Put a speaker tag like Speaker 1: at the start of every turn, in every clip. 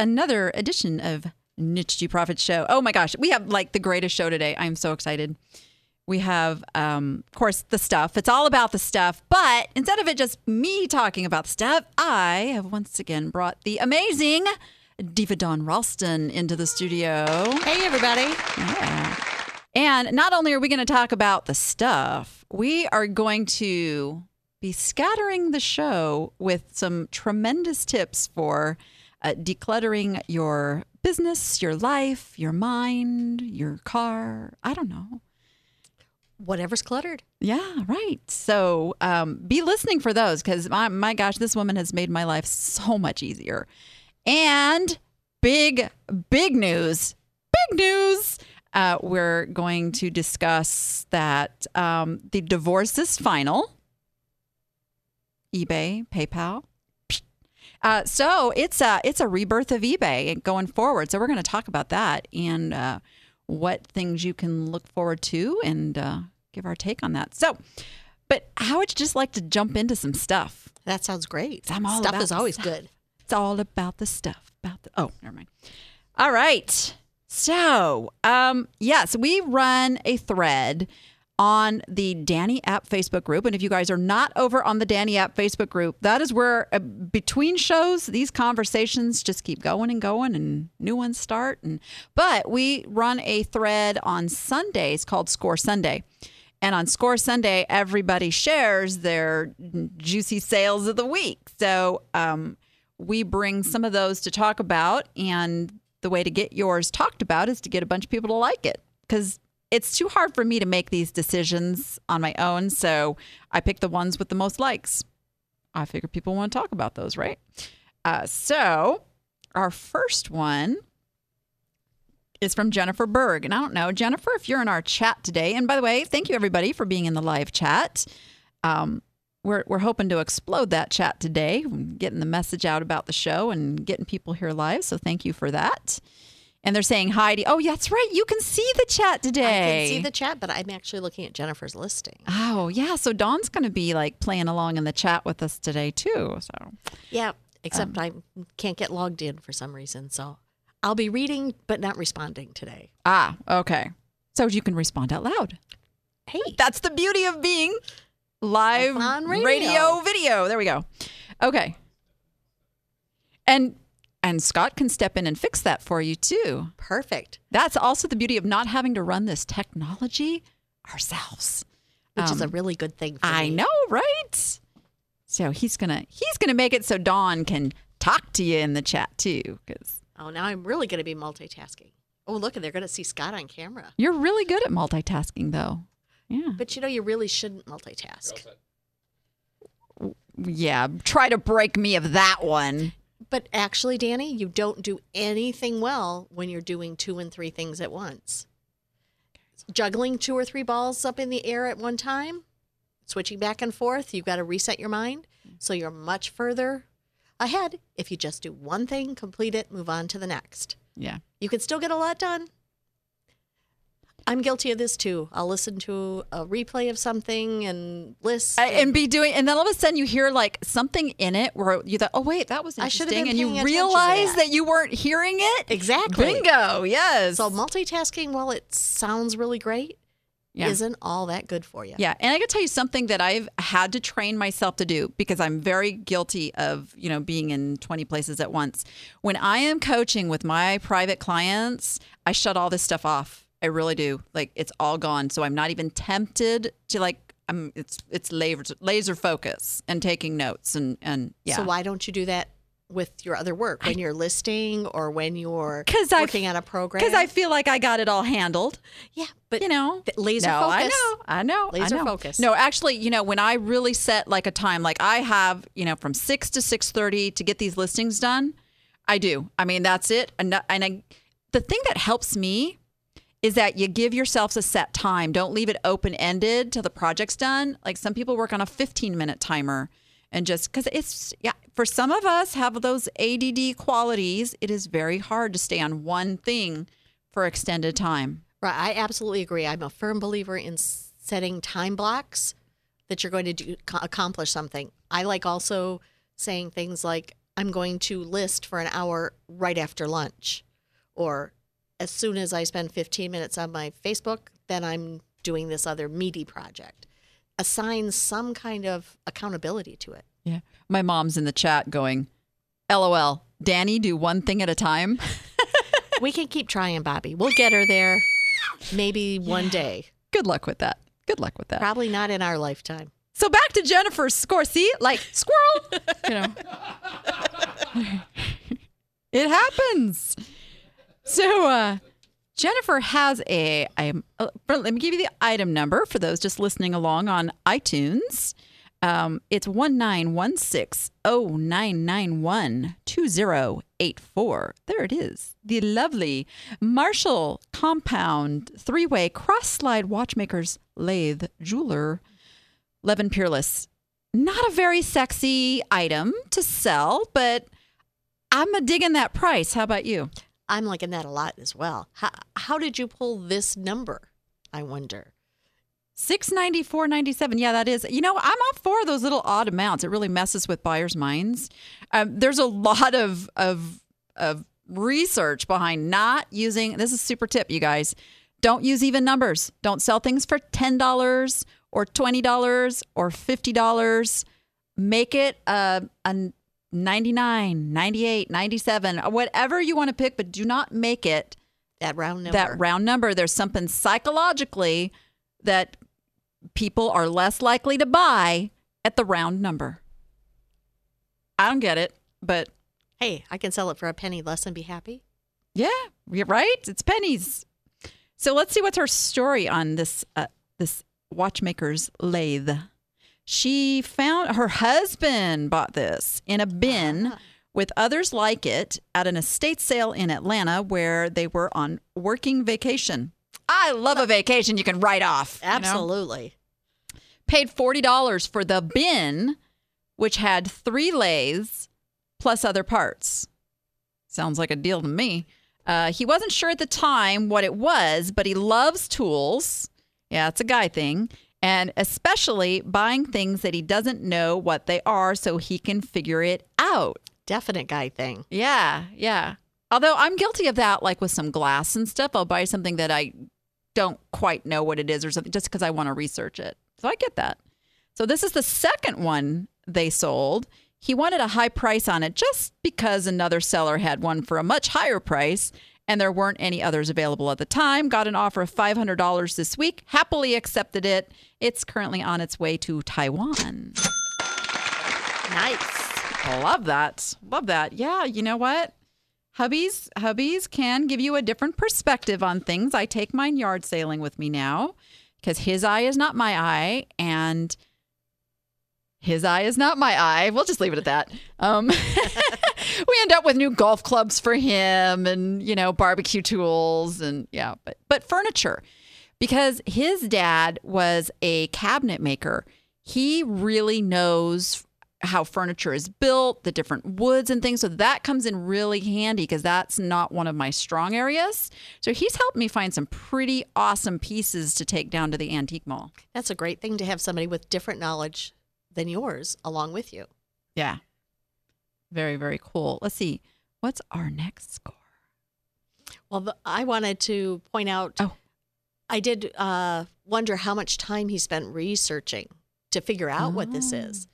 Speaker 1: are back for another edition of Niche Profit Show. Oh my gosh, we have like the greatest show today. I'm so excited. We have, um, of course, the stuff. It's all about the stuff. But instead of it just me talking about the stuff, I have once again brought the amazing Diva Dawn Ralston into the studio.
Speaker 2: Hey, everybody.
Speaker 1: Yeah. And not only are we going to talk about the stuff, we are going to be scattering the show with some tremendous tips for uh, decluttering your business, your life, your mind, your car. I don't know.
Speaker 2: Whatever's cluttered.
Speaker 1: Yeah, right. So um, be listening for those because my, my gosh, this woman has made my life so much easier. And big, big news, big news. Uh, we're going to discuss that um, the divorce is final. eBay, PayPal. Uh, so it's a it's a rebirth of eBay going forward. So we're going to talk about that and uh, what things you can look forward to and uh, give our take on that. So, but how would you just like to jump into some stuff?
Speaker 2: That sounds great.
Speaker 1: I'm all
Speaker 2: Stuff
Speaker 1: about
Speaker 2: is always
Speaker 1: stuff.
Speaker 2: good.
Speaker 1: It's all about the stuff. About the oh, never mind. All right. So, um, yes, we run a thread on the Danny App Facebook group, and if you guys are not over on the Danny App Facebook group, that is where uh, between shows these conversations just keep going and going, and new ones start. And but we run a thread on Sundays called Score Sunday. And on Score Sunday, everybody shares their juicy sales of the week. So um, we bring some of those to talk about. And the way to get yours talked about is to get a bunch of people to like it because it's too hard for me to make these decisions on my own. So I pick the ones with the most likes. I figure people want to talk about those, right? Uh, so our first one is from Jennifer Berg. And I don't know, Jennifer, if you're in our chat today, and by the way, thank you everybody for being in the live chat. Um, we're, we're hoping to explode that chat today, getting the message out about the show and getting people here live. So thank you for that. And they're saying hi to, oh, yeah, that's right. You can see the chat today.
Speaker 2: I can see the chat, but I'm actually looking at Jennifer's listing.
Speaker 1: Oh, yeah. So Dawn's going to be like playing along in the chat with us today, too. So,
Speaker 2: Yeah, except I can't get logged in for some reason. So I'll be reading, but not responding today.
Speaker 1: ah, okay. So you can respond out loud.
Speaker 2: Hey,
Speaker 1: That's the beauty of being live
Speaker 2: On radio.
Speaker 1: video. There we go. Okay. And and Scott can step in and fix that for you too.
Speaker 2: perfect.
Speaker 1: That's also the beauty of not having to run this technology ourselves.
Speaker 2: Which is a
Speaker 1: Um,
Speaker 2: really good thing for
Speaker 1: I
Speaker 2: me.
Speaker 1: know, right? So he's gonna he's gonna make it so Dawn can talk to you in the chat too, because
Speaker 2: Oh, now I'm really going to be multitasking. Oh, look, they're going to see Scott on camera.
Speaker 1: you're really good at multitasking, though. Yeah,
Speaker 2: But you know, you really shouldn't multitask.
Speaker 1: yeah. Try to break me of that one.
Speaker 2: But actually, Danny, you don't do anything well when you're doing two and three things at once. Juggling two or three balls up in the air at one time, switching back and forth, you've got to reset your mind. So you're much further ahead if you just do one thing, complete it, move on to the next.
Speaker 1: Yeah.
Speaker 2: You can still get a lot done. I'm guilty of this too. I'll listen to a replay of something and list.
Speaker 1: I- and be doing, and then all of a sudden you hear like something in it where you thought, oh wait, that was
Speaker 2: I should have
Speaker 1: interesting, and you
Speaker 2: paying attention to
Speaker 1: realize
Speaker 2: that.
Speaker 1: that. you weren't hearing it.
Speaker 2: exactly.
Speaker 1: Bingo! Yes.
Speaker 2: So multitasking, while it sounds really great,
Speaker 1: Yeah.
Speaker 2: isn't all that good for you.
Speaker 1: Yeah, and I got to tell you something that I've had to train myself to do because I'm very guilty of, you know, being in 20 places at once. When I am coaching with my private clients, I shut all this stuff off. I really do. Like it's all gone, so I'm not even tempted to like I'm it's it's laser laser focus and taking notes and and yeah.
Speaker 2: So why don't you do that with your other work when you're listing or when you're
Speaker 1: 'Cause I-
Speaker 2: working on a program?
Speaker 1: Cuz I feel like I got it all handled.
Speaker 2: yeah, but
Speaker 1: you know
Speaker 2: laser
Speaker 1: no,
Speaker 2: focus.
Speaker 1: I know, I know,
Speaker 2: Laser
Speaker 1: I know.
Speaker 2: focus.
Speaker 1: No, actually, you know, when I really set like a time, like I have, you know, from six to six thirty to get these listings done, I do. I mean, that's it. And and I, the thing that helps me is that you give yourselves a set time. Don't leave it open ended till the project's done. Like some people work on a fifteen minute timer, and just because it's yeah, for some of us have those ADD qualities, it is very hard to stay on one thing for extended time.
Speaker 2: Right, I absolutely agree. I'm a firm believer in setting time blocks that you're going to do, accomplish something. I like also saying things like, I'm going to list for an hour right after lunch. Or as soon as I spend 15 minutes on my Facebook, then I'm doing this other meaty project. Assign some kind of accountability to it.
Speaker 1: Yeah. My mom's in the chat going, LOL, Danny, do one thing at a time.
Speaker 2: we can keep trying, Bobby. We'll get her there maybe one day.
Speaker 1: Good luck with that. Good luck with that.
Speaker 2: Probably not in our lifetime.
Speaker 1: So back to Jennifer's score. See, like squirrel, you know. it happens. So uh, Jennifer has a. I'm, uh, let me give you the item number for those just listening along on iTunes. Um, it's one nine one six oh nine nine one two zero eight four. There it is. The lovely Marshall Compound three way cross slide watchmakers lathe jeweler Levin Peerless. Not a very sexy item to sell, but I'm a digging that price. How about you?
Speaker 2: I'm liking that a lot as well. How, how did you pull this number? I wonder.
Speaker 1: Six ninety four ninety seven. Yeah, that is. You know, I'm all for those little odd amounts. It really messes with buyers' minds. Um, there's a lot of of of research behind not using. This is super tip, you guys. Don't use even numbers. Don't sell things for ten dollars or twenty dollars or fifty dollars. Make it a a 99, 98, 97, whatever you want to pick, but do not make it
Speaker 2: that round number.
Speaker 1: That round number. There's something psychologically that people are less likely to buy at the round number. I don't get it, but
Speaker 2: hey, I can sell it for a penny less and be happy.
Speaker 1: Yeah, you're right. It's pennies. So let's see what's her story on this uh, this watchmaker's lathe. She found her husband bought this in a bin uh-huh. with others like it at an estate sale in Atlanta where they were on working vacation. I love a vacation you can write off.
Speaker 2: Absolutely. You
Speaker 1: know? Paid $40 for the bin, which had three lathes plus other parts. Sounds like a deal to me. Uh, he wasn't sure at the time what it was, but he loves tools. Yeah, it's a guy thing. And especially buying things that he doesn't know what they are so he can figure it out.
Speaker 2: Definite guy thing.
Speaker 1: Yeah, yeah. Although I'm guilty of that, like with some glass and stuff. I'll buy something that I don't quite know what it is or something just because I want to research it. So I get that. So this is the second one they sold. He wanted a high price on it just because another seller had one for a much higher price and there weren't any others available at the time. Got an offer of $500 this week. Happily accepted it. It's currently on its way to Taiwan.
Speaker 2: Nice.
Speaker 1: Love that. Love that. Yeah, you know what? Hubbies, hubbies can give you a different perspective on things. I take mine yard sailing with me now because his eye is not my eye and his eye is not my eye. We'll just leave it at that. Um, we end up with new golf clubs for him and you know barbecue tools and yeah, but but furniture because his dad was a cabinet maker. He really knows how furniture is built, the different woods and things. So that comes in really handy because that's not one of my strong areas. So he's helped me find some pretty awesome pieces to take down to the antique mall.
Speaker 2: That's a great thing to have somebody with different knowledge than yours along with you.
Speaker 1: Yeah. Very, very cool. Let's see. What's our next score?
Speaker 2: Well, the, I wanted to point out
Speaker 1: oh.
Speaker 2: I did uh, wonder how much time he spent researching to figure out oh. what this is oh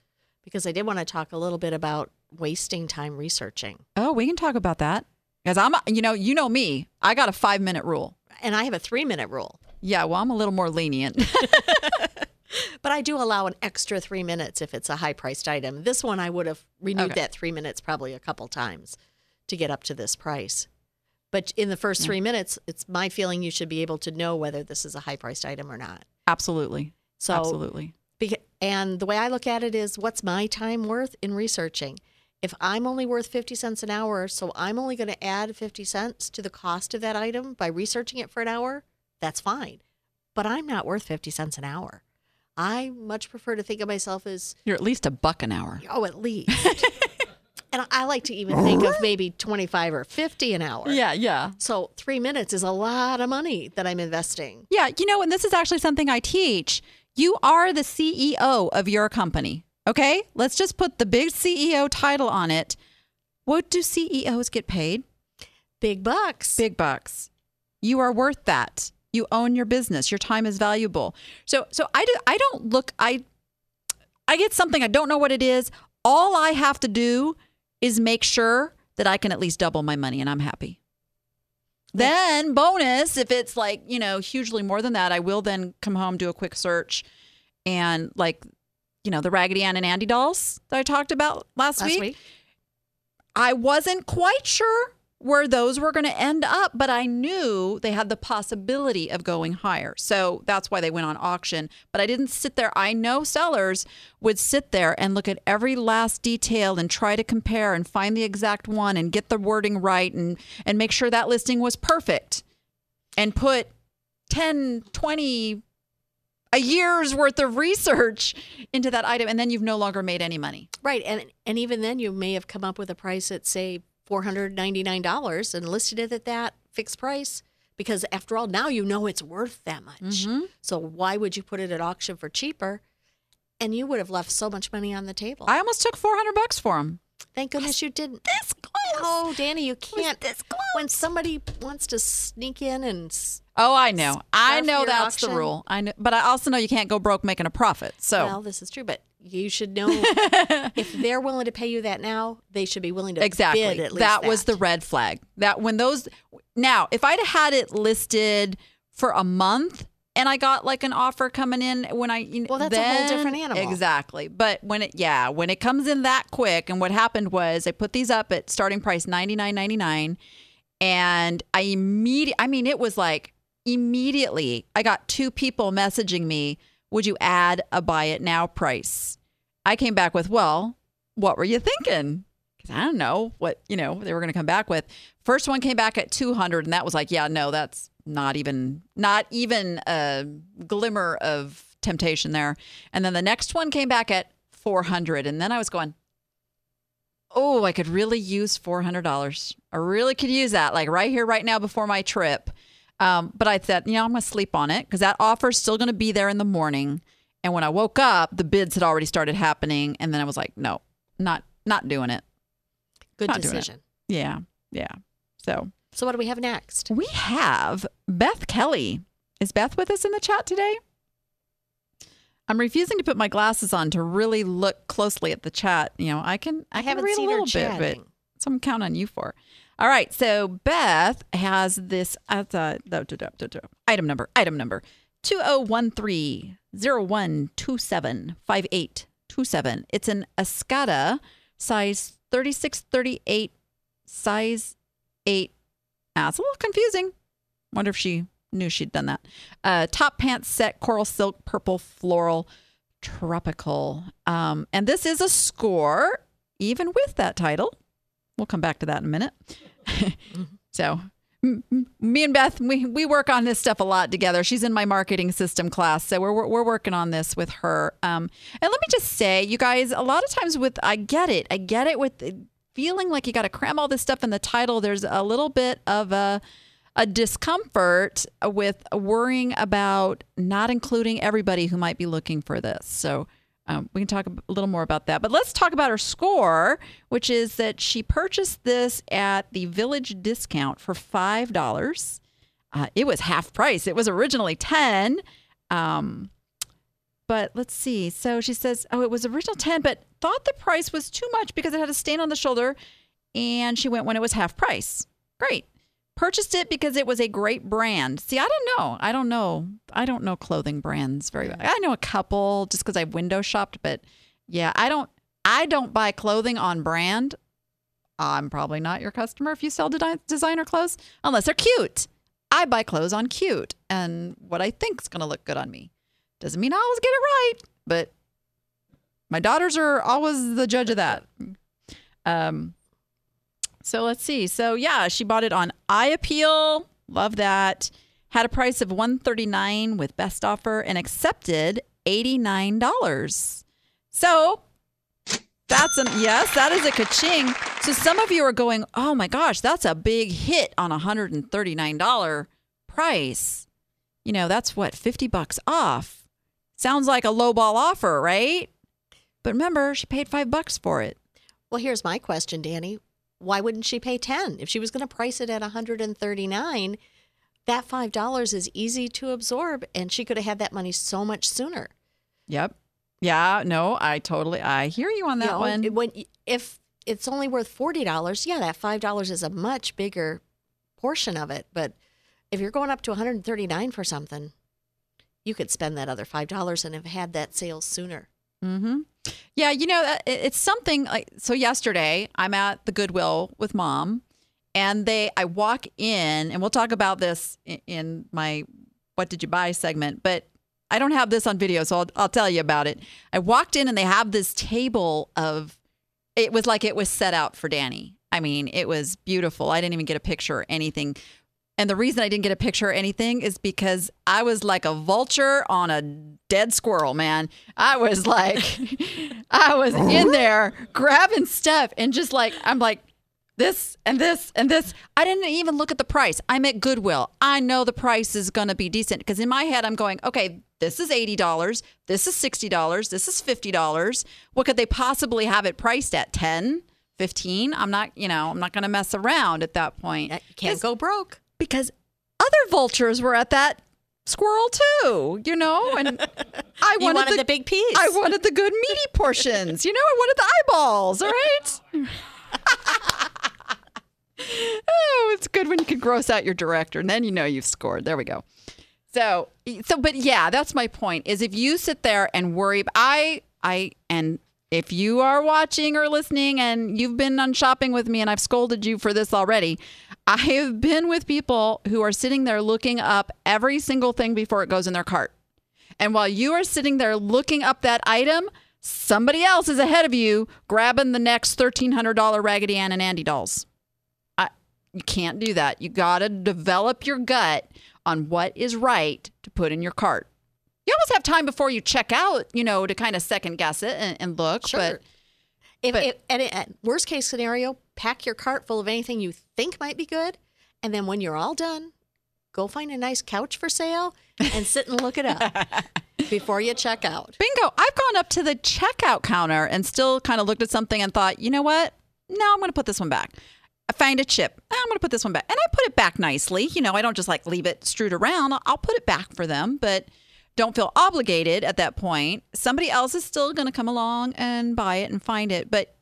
Speaker 2: because I did want to talk a little bit about wasting time researching.
Speaker 1: Oh, we can talk about that. Because I'm, you know, you know me, I got a five minute rule.
Speaker 2: And I have a three minute rule.
Speaker 1: Yeah, well, I'm a little more lenient.
Speaker 2: but I do allow an extra three minutes if it's a high priced item. This one, I would have renewed okay. that three minutes probably a couple times to get up to this price. But in the first mm. three minutes, it's my feeling you should be able to know whether this is a high priced item or not.
Speaker 1: Absolutely. So, absolutely.
Speaker 2: And the way I look at it is what's my time worth in researching? If I'm only worth 50 cents an hour, so I'm only going to add 50 cents to the cost of that item by researching it for an hour, that's fine. But I'm not worth 50 cents an hour. I much prefer to think of myself as
Speaker 1: You're at least a buck an hour.
Speaker 2: Oh, at least. and I like to even think of maybe 25 or 50 an hour.
Speaker 1: Yeah, yeah.
Speaker 2: So 3 minutes is a lot of money that I'm investing.
Speaker 1: Yeah, you know, and this is actually something I teach. You are the CEO of your company. Okay? Let's just put the big CEO title on it. What do CEOs get paid?
Speaker 2: Big bucks.
Speaker 1: Big bucks. You are worth that. You own your business. Your time is valuable. So so I do I don't look I I get something I don't know what it is. All I have to do is make sure that I can at least double my money and I'm happy. Then bonus if it's like, you know, hugely more than that, I will then come home do a quick search and like you know, the Raggedy Ann and Andy dolls that I talked about last,
Speaker 2: Last
Speaker 1: week.
Speaker 2: week.
Speaker 1: I wasn't quite sure where those were going to end up, but I knew they had the possibility of going higher. So that's why they went on auction. But I didn't sit there. I know sellers would sit there and look at every last detail and try to compare and find the exact one and get the wording right and, and make sure that listing was perfect and put 10, 20, a year's worth of research into that item. And then you've no longer made any money.
Speaker 2: Right. And and even then you may have come up with a price at say four hundred ninety nine dollars and listed it at that fixed price. Because after all, now you know it's worth that much.
Speaker 1: Mm-hmm.
Speaker 2: So why would you put it at auction for cheaper? And you would have left so much money on the table.
Speaker 1: I almost took 400 bucks for them.
Speaker 2: Thank goodness you didn't.
Speaker 1: This close.
Speaker 2: Oh, Danny, you can't.
Speaker 1: this close.
Speaker 2: When somebody wants to sneak in and s-
Speaker 1: Oh, I know. I know that's the rule. I know, but I also know you can't go broke making a profit. So
Speaker 2: well, this is true, but you should know if they're willing to pay you that now, they should be willing to
Speaker 1: exactly,
Speaker 2: bid at least
Speaker 1: that was the red flag. That when those now, if I'd had it listed for a month and I got like an offer coming in when I you know,
Speaker 2: Well, that's a whole different animal.
Speaker 1: Exactly, but when it yeah when it comes in that quick, and what happened was I put these up at starting price ninety nine ninety nine, and I immediately I mean it was like immediately I got two people messaging me, would you add a buy it now price? I came back with, well, what were you thinking? Because I don't know what, you know, they were going to come back with. First one came back at 200 and that was like, yeah, no, that's not even, not even a glimmer of temptation there. And then the next one came back at 400 and then I was going, oh, I could really use $400. I really could use that like right here, right now before my trip. Um, but I said, you know, I'm going to sleep on it because that offer is still going to be there in the morning. And when I woke up, the bids had already started happening, and then I was like, no, not not doing it.
Speaker 2: good
Speaker 1: not doing it.
Speaker 2: decision.
Speaker 1: Yeah, yeah. So
Speaker 2: So what do we have next?
Speaker 1: we have Beth Kelly. Is Beth with us in the chat today? I'm refusing to put my glasses on to really look closely at the chat. You know, I can I,
Speaker 2: I
Speaker 1: can
Speaker 2: haven't
Speaker 1: read
Speaker 2: seen
Speaker 1: a
Speaker 2: her
Speaker 1: little bit, but so I'm counting on you for. All right, so Beth has this da. item number. Item number two zero one three zero one two seven five eight two seven. It's an Escada size thirty six thirty eight size eight. Ah, it's a little confusing. Wonder if she knew she'd done that. Uh, top pants set, coral silk, purple floral, tropical. Um, and this is a score, even with that title. We'll come back to that in a minute. so, m- m- me and Beth, we, we work on this stuff a lot together. She's in my marketing system class, so we're we're, we're working on this with her. Um, and let me just say, you guys, a lot of times with I get it, I get it with feeling like you got to cram all this stuff in the title. There's a little bit of a a discomfort with worrying about not including everybody who might be looking for this. So um, we can talk a little more about that. But let's talk about her score, which is that she purchased this at the Village discount for five dollars. Uh, it was half price. It was originally ten. Um, but let's see. So she says, oh, it was original 10, but thought the price was too much because it had a stain on the shoulder. And she went when it was half price. Great. Purchased it because it was a great brand. See, I don't know. I don't know. I don't know clothing brands very well. I know a couple just because I window shopped, but yeah, I don't. I don't buy clothing on brand. I'm probably not your customer if you sell de- designer clothes, unless they're cute. I buy clothes on cute and what I think is going to look good on me. Doesn't mean I always get it right, but my daughters are always the judge of that. Um, so let's see. So yeah, she bought it on Eye Appeal. Love that. Had a price of 139 with best offer and accepted $89. So that's an yes, that is a ka-ching. So some of you are going, "Oh my gosh, that's a big hit on a $139 price." You know, that's what 50 bucks off. Sounds like a lowball offer, right? But remember, she paid 5 bucks for it.
Speaker 2: Well, here's my question, Danny. Why wouldn't she pay 10? If she was going to price it at 139, that $5 is easy to absorb and she could have had that money so much sooner.
Speaker 1: Yep. Yeah. No, I totally. I hear you on that
Speaker 2: You know,
Speaker 1: one.
Speaker 2: when if it's only worth $40, yeah, that $5 is a much bigger portion of it, but if you're going up to 139 for something, you could spend that other $5 and have had that sale sooner.
Speaker 1: Mm-hmm. Yeah, you know, it's something like so. Yesterday, I'm at the Goodwill with mom, and they, I walk in, and we'll talk about this in my "What Did You Buy" segment, but I don't have this on video, so I'll, I'll tell you about it. I walked in, and they have this table of. It was like it was set out for Danny. I mean, it was beautiful. I didn't even get a picture or anything. And the reason I didn't get a picture or anything is because I was like a vulture on a dead squirrel, man. I was like, I was in there grabbing stuff and just like, I'm like, this and this and this. I didn't even look at the price. I'm at Goodwill. I know the price is going to be decent because in my head, I'm going, okay, this is $80. This is $60. This is $50. What could they possibly have it priced at? 10? 15? I'm not, you know, I'm not going to mess around at that point.
Speaker 2: You can't go broke.
Speaker 1: Because other vultures were at that squirrel too, you know, and I wanted,
Speaker 2: wanted the, big piece.
Speaker 1: I wanted the good meaty portions, you know, I wanted the eyeballs, all right? oh, it's good when you can gross out your director and then you know you've scored. There we go. So, so, but yeah, that's my point. Is if you sit there and worry, I, I, and if you are watching or listening and you've been on shopping with me and I've scolded you for this already, I have been with people who are sitting there looking up every single thing before it goes in their cart. And while you are sitting there looking up that item, somebody else is ahead of you grabbing the next $1,300 Raggedy Ann and Andy dolls. I, you can't do that. You got to develop your gut on what is right to put in your cart. You almost have time before you check out, you know, to kind of second guess it and, and look.
Speaker 2: Sure.
Speaker 1: But
Speaker 2: If,
Speaker 1: but-
Speaker 2: if and it- worst case scenario, pack your cart full of anything you think might be good, and then when you're all done, go find a nice couch for sale and sit and look it up before you check out.
Speaker 1: bingo, I've gone up to the checkout counter and still kind of looked at something and thought, you know what? No, I'm going to put this one back. I find a chip. "Ah, I'm going to put this one back. And I put it back nicely. You know, I don't just like leave it strewed around. I'll put it back for them, but don't feel obligated at that point. Somebody else is still going to come along and buy it and find it. But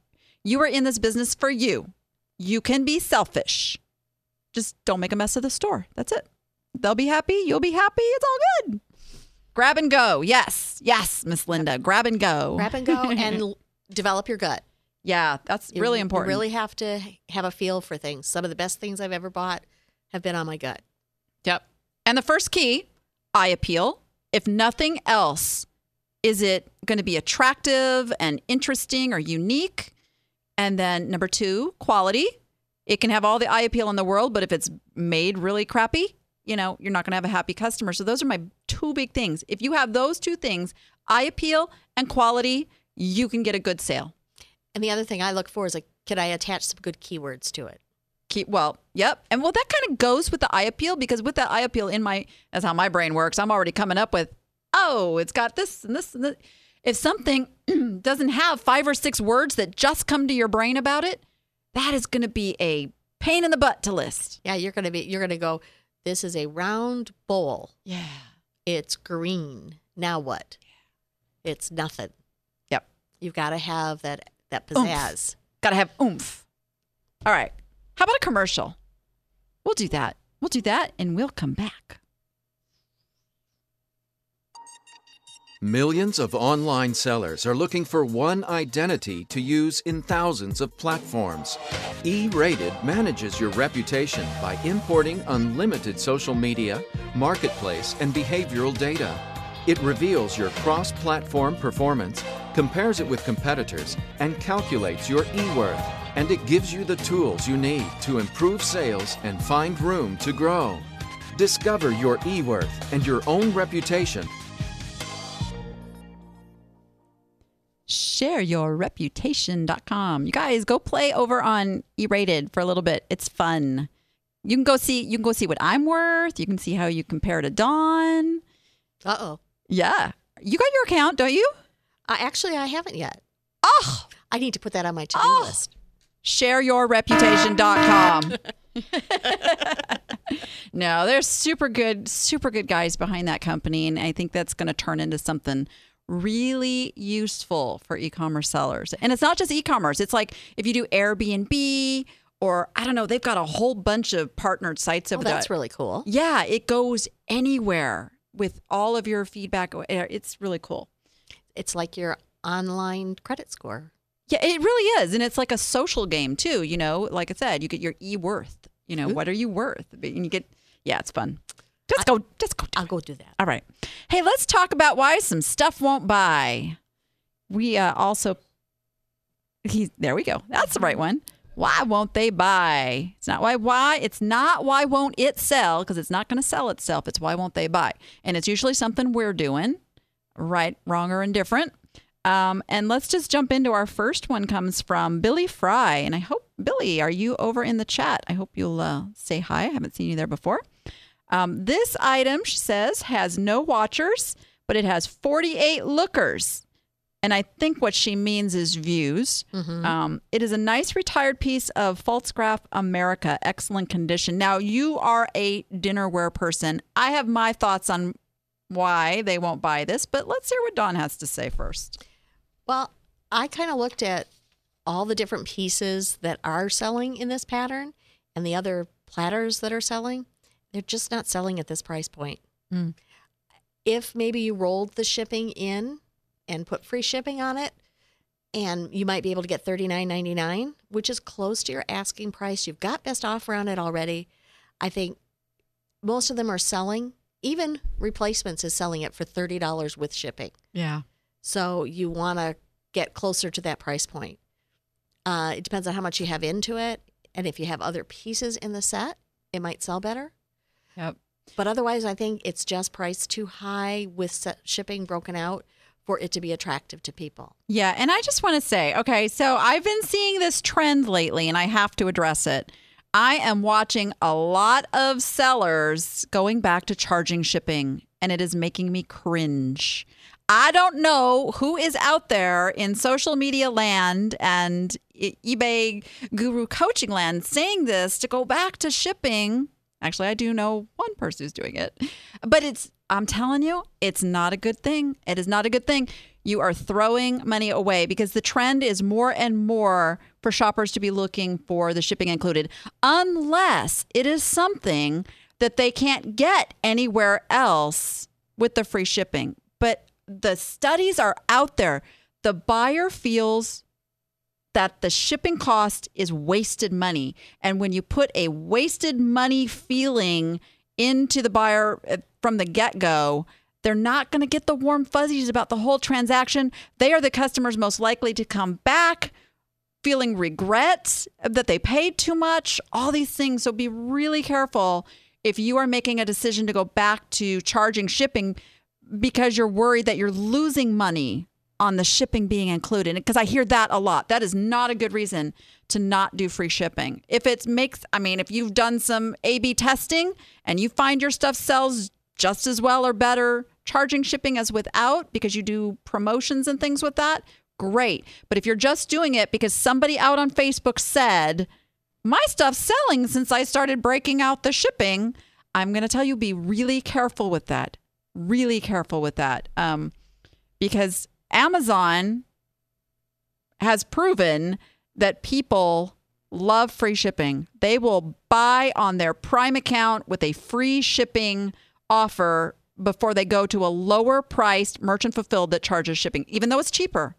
Speaker 1: you are in this business for you. You can be selfish. Just don't make a mess of the store. That's it. They'll be happy. You'll be happy. It's all good. Grab and go. Yes. Yes, Miss Linda. Grab and go.
Speaker 2: Grab and go and develop your gut.
Speaker 1: Yeah, that's
Speaker 2: You-
Speaker 1: really important.
Speaker 2: You really have to have a feel for things. Some of the best things I've ever bought have been on my gut.
Speaker 1: Yep. And the first key, eye appeal. If nothing else, is it going to be attractive and interesting or unique? And then number two, quality. It can have all the eye appeal in the world, but if it's made really crappy, you know, you're not going to have a happy customer. So those are my two big things. If you have those two things, eye appeal and quality, you can get a good sale.
Speaker 2: And the other thing I look for is like, can I attach some good keywords to it?
Speaker 1: Keep well yep and well that kind of goes with the eye appeal because with that eye appeal in my that's how my brain works i'm already coming up with oh it's got this and this and this. if something doesn't have five or six words that just come to your brain about it that is going to be a pain in the butt to list
Speaker 2: Yeah, you're gonna be you're gonna go, this is a round bowl.
Speaker 1: yeah
Speaker 2: It's green. Now what? yeah. It's nothing.
Speaker 1: yep
Speaker 2: You've got to have that that pizzazz.
Speaker 1: gotta have oomph all right how about a commercial we'll do that we'll do that and we'll come back
Speaker 3: Millions of online sellers are looking for one identity to use in thousands of platforms. E Rated manages your reputation by importing unlimited social media, marketplace, and behavioral data. It reveals your cross platform performance, compares it with competitors, and calculates your e worth. And it gives you the tools you need to improve sales and find room to grow. Discover your e worth and your own reputation
Speaker 1: shareyourreputation.com. You guys go play over on E-rated for a little bit. It's fun. You can go see you can go see what I'm worth. You can see how you compare to Dawn.
Speaker 2: Uh oh.
Speaker 1: Yeah. You got your account, don't you?
Speaker 2: Uh, actually, I haven't yet.
Speaker 1: Oh,
Speaker 2: I need to put that on my to do
Speaker 1: Oh.
Speaker 2: list.
Speaker 1: shareyourreputation.com. no, they're super good, super good guys behind that company. And I think that's going to turn into something really useful for e commerce sellers. And it's not just e commerce, it's like if you do Airbnb or I don't know, they've got a whole bunch of partnered sites
Speaker 2: Oh,
Speaker 1: over
Speaker 2: that's
Speaker 1: there.
Speaker 2: really cool.
Speaker 1: Yeah, it goes anywhere with all of your feedback. It's really cool.
Speaker 2: It's like your online credit score.
Speaker 1: Yeah, it really is. And it's like a social game too, you know, like I said, you get your e worth. You know, what are you worth? And you get yeah, it's fun. Just go just go
Speaker 2: I'll
Speaker 1: it.
Speaker 2: go do that.
Speaker 1: All right. Hey, let's talk about why some stuff won't buy. We uh, also he there we go. That's the right one. Why won't they buy? It's not why why it's not why won't it sell because it's not going to sell itself. It's why won't they buy? And it's usually something we're doing, right, wrong or indifferent. Um, and let's just jump into our first one comes from Billy Fry. And I hope, Billy, are you over in the chat? I hope you'll uh, say hi. I haven't seen you there before. Um, this item, she says, has no watchers, but it has 48 lookers. And I think what she means is views. Um, it is a nice retired piece of Pfaltzgraff America, excellent condition. Now, you are a dinnerware person. I have my thoughts on why they won't buy this, but let's hear what Dawn has to say first.
Speaker 2: Well, I kind of looked at all the different pieces that are selling in this pattern and the other platters that are selling. They're just not selling at this price point.
Speaker 1: Mm.
Speaker 2: If maybe you rolled the shipping in and put free shipping on it, and you might be able to get $39.99, which is close to your asking price. You've got best offer on it already. I think most of them are selling, even replacements is selling it for $30 with shipping.
Speaker 1: Yeah.
Speaker 2: So you want to get closer to that price point. Uh, it depends on how much you have into it. And if you have other pieces in the set, it might sell better.
Speaker 1: Yep.
Speaker 2: But otherwise, I think it's just priced too high with set shipping broken out for it to be attractive to people.
Speaker 1: Yeah, and I just want to say, okay, so I've been seeing this trend lately and I have to address it. I am watching a lot of sellers going back to charging shipping and it is making me cringe. I don't know who is out there in social media land and eBay guru coaching land saying this to go back to shipping. Actually, I do know one person who's doing it. But it's I'm telling you, it's not a good thing. It is not a good thing. You are throwing money away because the trend is more and more for shoppers to be looking for the shipping included, unless it is something that they can't get anywhere else with the free shipping. But the studies are out there. The buyer feels that the shipping cost is wasted money. And when you put a wasted money feeling into the buyer from the get go, they're not going to get the warm fuzzies about the whole transaction. They are the customers most likely to come back feeling regret that they paid too much, all these things. So be really careful if you are making a decision to go back to charging shipping because you're worried that you're losing money on the shipping being included because I hear that a lot. That is not a good reason to not do free shipping. If it makes I mean if you've done some A/B testing and you find your stuff sells just as well or better charging shipping as without because you do promotions and things with that, great. But if you're just doing it because somebody out on Facebook said my stuff's selling since I started breaking out the shipping, I'm going to tell you be really careful with that. Really careful with that. Um, because Amazon has proven that people love free shipping. They will buy on their Prime account with a free shipping offer before they go to a lower priced merchant fulfilled that charges shipping, even though it's cheaper.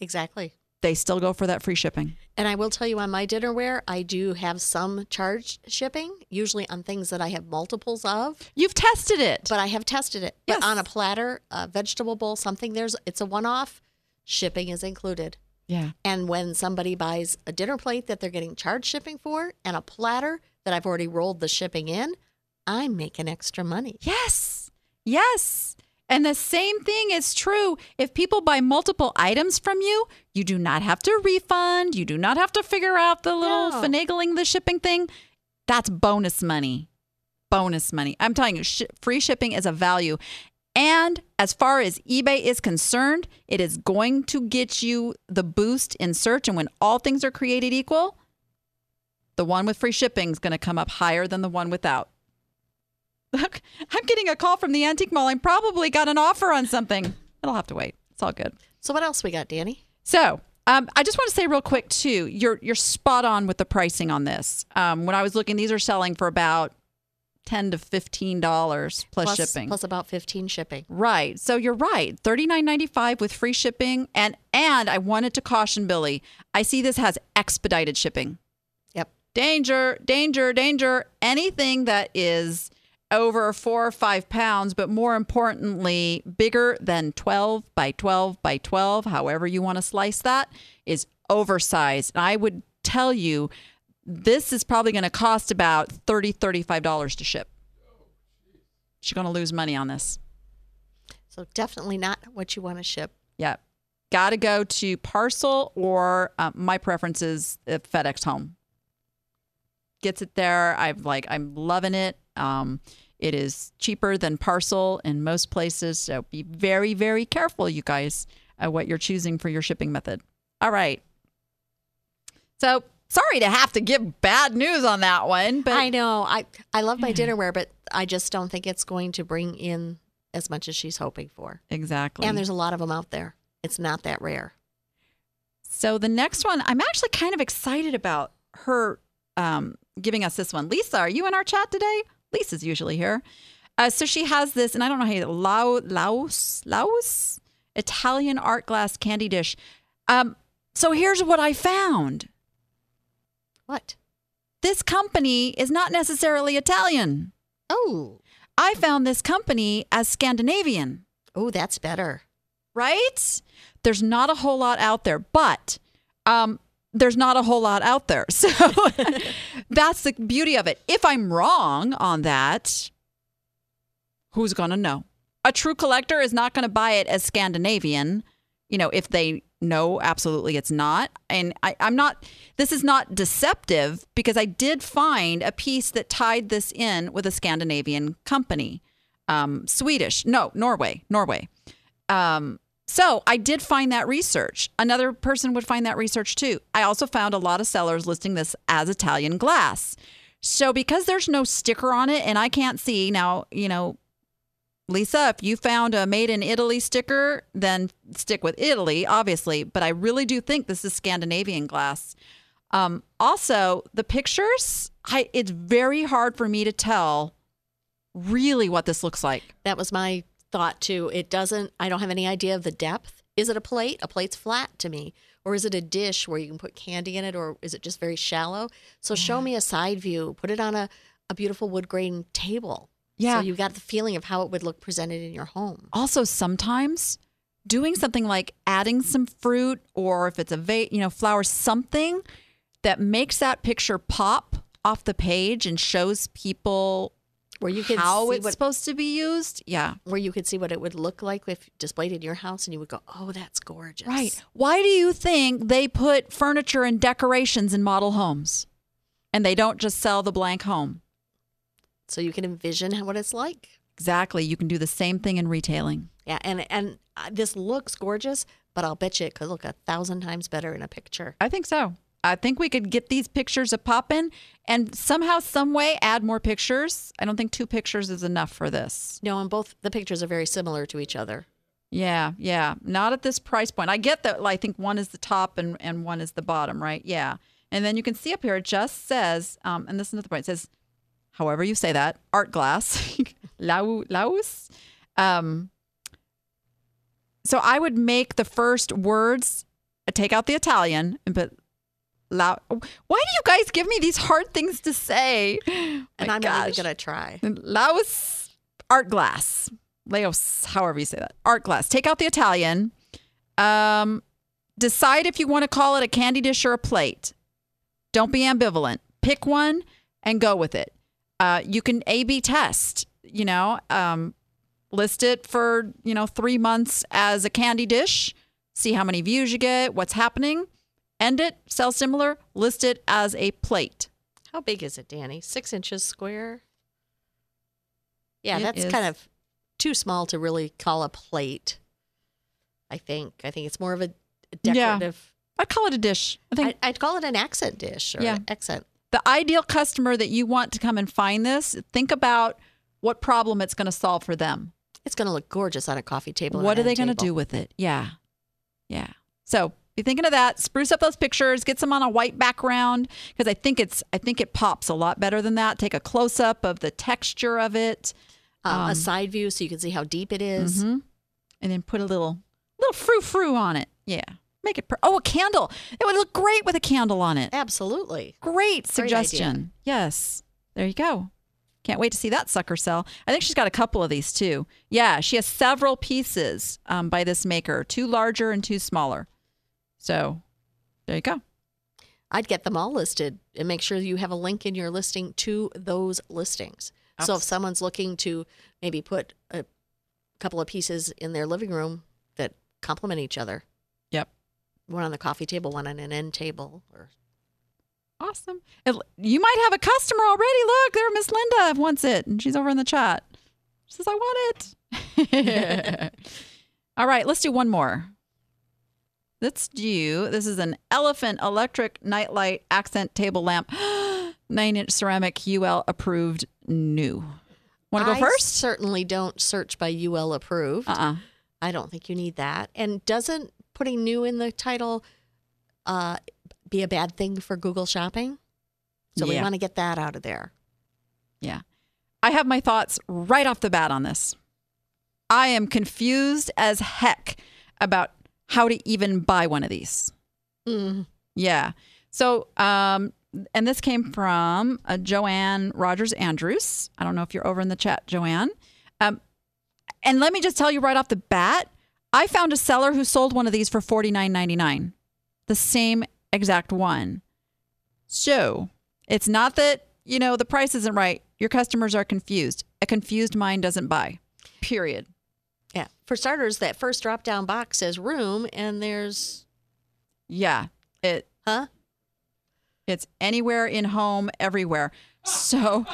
Speaker 2: Exactly.
Speaker 1: They still go for that free shipping.
Speaker 2: And I will tell you on my dinnerware, I do have some charged shipping, usually on things that I have multiples of.
Speaker 1: You've tested it.
Speaker 2: But I have tested it.
Speaker 1: Yes.
Speaker 2: But on a platter, a vegetable bowl, something there's it's a one-off, shipping is included.
Speaker 1: yeah.
Speaker 2: And when somebody buys a dinner plate that they're getting charged shipping for and a platter that I've already rolled the shipping in, I'm making extra money.
Speaker 1: Yes. Yes. And the same thing is true if people buy multiple items from you, you do not have to refund. You do not have to figure out the little
Speaker 2: No.
Speaker 1: finagling the shipping thing. That's bonus money. Bonus money. I'm telling you, sh- free shipping is a value. And as far as eBay is concerned, it is going to get you the boost in search. And when all things are created equal, the one with free shipping is going to come up higher than the one without. Look, I'm getting a call from the antique mall. I probably got an offer on something. It'll have to wait. It's all good.
Speaker 2: So what else we got, Danny?
Speaker 1: So um, I just want to say real quick too, you're you're spot on with the pricing on this. Um, when I was looking, these are selling for about ten to fifteen dollars plus,
Speaker 2: Plus-
Speaker 1: shipping.
Speaker 2: Plus about 15 shipping.
Speaker 1: Right. So you're right. Thirty nine ninety five with free shipping, and and I wanted to caution Billy. I see this has expedited shipping.
Speaker 2: Yep.
Speaker 1: Danger, danger, danger. Anything that is over four or five pounds, but more importantly, bigger than 12 by 12 by 12, however you want to slice that, is oversized. And I would tell you this is probably going to cost about $30, $35 to ship. She's going to lose money on this.
Speaker 2: So definitely not what you want to ship.
Speaker 1: Yeah. Got to go to parcel or uh, my preference is uh, FedEx home. Gets it there. I'm like I'm loving it. Um, it is cheaper than parcel in most places, so be very very careful, you guys, uh, what you're choosing for your shipping method. All right. So sorry to have to give bad news on that one, but
Speaker 2: I know. I I love my dinnerware, but I just don't think it's going to bring in as much as she's hoping for.
Speaker 1: exactly.
Speaker 2: And there's a lot of them out there. It's not that rare.
Speaker 1: So the next one, I'm actually kind of excited about her um, giving us this one. Lisa, are you in our chat today? Lisa's usually here. Uh, so she has this, and I don't know how you Lau, Laos, Laos, Italian art glass candy dish. Um, so here's what I found.
Speaker 2: What?
Speaker 1: This company is not necessarily Italian.
Speaker 2: Oh,
Speaker 1: I found this company as Scandinavian.
Speaker 2: oh, that's better.
Speaker 1: right? There's not a whole lot out there, but um, there's not a whole lot out there. So that's the beauty of it. If I'm wrong on that, who's going to know? A true collector is not going to buy it as Scandinavian, you know, if they know absolutely it's not. And I, I'm not, this is not deceptive because I did find a piece that tied this in with a Scandinavian company. Um, Swedish, no, Norway, Norway. Um, so I did find that research. Another person would find that research too. I also found a lot of sellers listing this as Italian glass. So because there's no sticker on it and I can't see now, you know, Lisa, if you found a made in Italy sticker, then stick with Italy, obviously. But I really do think this is Scandinavian glass. Um, also, the pictures, I, it's very hard for me to tell really what this looks like.
Speaker 2: That was my thought too. It doesn't, I don't have any idea of the depth. Is it a plate? A plate's flat to me. Or is it a dish where you can put candy in it? Or is it just very shallow? So show me a side view. Put it on a, a beautiful wood grain table.
Speaker 1: Yeah.
Speaker 2: So you got the feeling of how it would look presented in your home.
Speaker 1: also sometimes doing something like adding some fruit or if it's a va- you know flower something that makes that picture pop off the page and shows people
Speaker 2: Where you can
Speaker 1: how it's
Speaker 2: what,
Speaker 1: supposed to be used yeah
Speaker 2: where you could see what it would look like if displayed in your house and you would go, Oh, that's gorgeous.
Speaker 1: right why do you think they put furniture and decorations in model homes and they don't just sell the blank home
Speaker 2: So you can envision what it's like.
Speaker 1: exactly you can do the same thing in retailing
Speaker 2: Yeah, and and uh, this looks gorgeous, but I'll bet you it could look a thousand times better in a picture.
Speaker 1: I think so. I think we could get these pictures a poppin' and somehow, some way, add more pictures. I don't think two pictures is enough for this.
Speaker 2: No, and both the pictures are very similar to each other.
Speaker 1: Yeah, yeah. Not at this price point. I get that. I think one is the top and, and one is the bottom, right? Yeah. And then you can see up here, it just says, um, and this is another point, it says, however you say that, art glass, Lau, Laos. Um, so I would make the first words, take out the Italian and put Lau. Why do you guys give me these hard things to say?
Speaker 2: And
Speaker 1: My
Speaker 2: I'm not even gonna try.
Speaker 1: Laos art glass. Laos, however you say that. Art glass. Take out the Italian. Um, decide if you want to call it a candy dish or a plate. Don't be ambivalent. Pick one and go with it. Uh, you can A B test, you know, um, list it for, you know, three months as a candy dish, see how many views you get, what's happening. End it, sell similar, list it as a plate.
Speaker 2: How big is it, Danny? Six inches square. Yeah,
Speaker 1: It
Speaker 2: that's
Speaker 1: is.
Speaker 2: kind of too small to really call a plate. I think. I think it's more of a decorative. Yeah.
Speaker 1: I'd call it a dish. I think
Speaker 2: I, I'd call it an accent dish or
Speaker 1: Yeah.
Speaker 2: an accent.
Speaker 1: the ideal customer that you want to come and find this, think about what problem it's going to solve for them.
Speaker 2: It's going to look gorgeous on a coffee table.
Speaker 1: What are they going to do with it? Yeah. Yeah. So be thinking of that. Spruce up those pictures. Get some on a white background because I think it's I think it pops a lot better than that. Take a close up of the texture of it,
Speaker 2: Um, a side view so you can see how deep it is.
Speaker 1: Mhm. and then put a little little frou frou on it. Yeah. Make it. Per- oh, a candle. It would look great with a candle on it.
Speaker 2: Absolutely.
Speaker 1: Great
Speaker 2: Great
Speaker 1: suggestion. yes. There you go. Can't wait to see that sucker sell. I think she's got a couple of these too. Yeah, she has several pieces um, by this maker, two larger and two smaller. So there you go.
Speaker 2: I'd get them all listed and make sure you have a link in your listing to those listings. So if someone's looking to maybe put a couple of pieces in their living room that complement each other,
Speaker 1: Yep.
Speaker 2: one on the coffee table, one on an end table, or
Speaker 1: Awesome. You might have a customer already. Look, there, Miss Linda wants it, and she's over in the chat. She says, "I want it." All right, let's do one more. Let's do. This is an elephant electric nightlight accent table lamp, nine inch ceramic UL approved new. Want to go
Speaker 2: I
Speaker 1: first?
Speaker 2: Certainly don't search by UL approved.
Speaker 1: Uh uh
Speaker 2: I don't think you need that. And doesn't putting new in the title uh, be a bad thing for Google Shopping? So we want to get that out of there.
Speaker 1: Yeah. I have my thoughts right off the bat on this. I am confused as heck about how to even buy one of these.
Speaker 2: Mm.
Speaker 1: Yeah. So, um, and this came from uh, Joanne Rogers Andrews. I don't know if you're over in the chat, Joanne. Um, and let me just tell you right off the bat, I found a seller who sold one of these for forty nine ninety nine, the same exact one. So it's not that you know the price isn't right. Your customers are confused. A confused mind doesn't buy. Period.
Speaker 2: For starters, that first drop down box says room, and there's,
Speaker 1: Yeah. It
Speaker 2: huh?
Speaker 1: It's anywhere in home, everywhere. So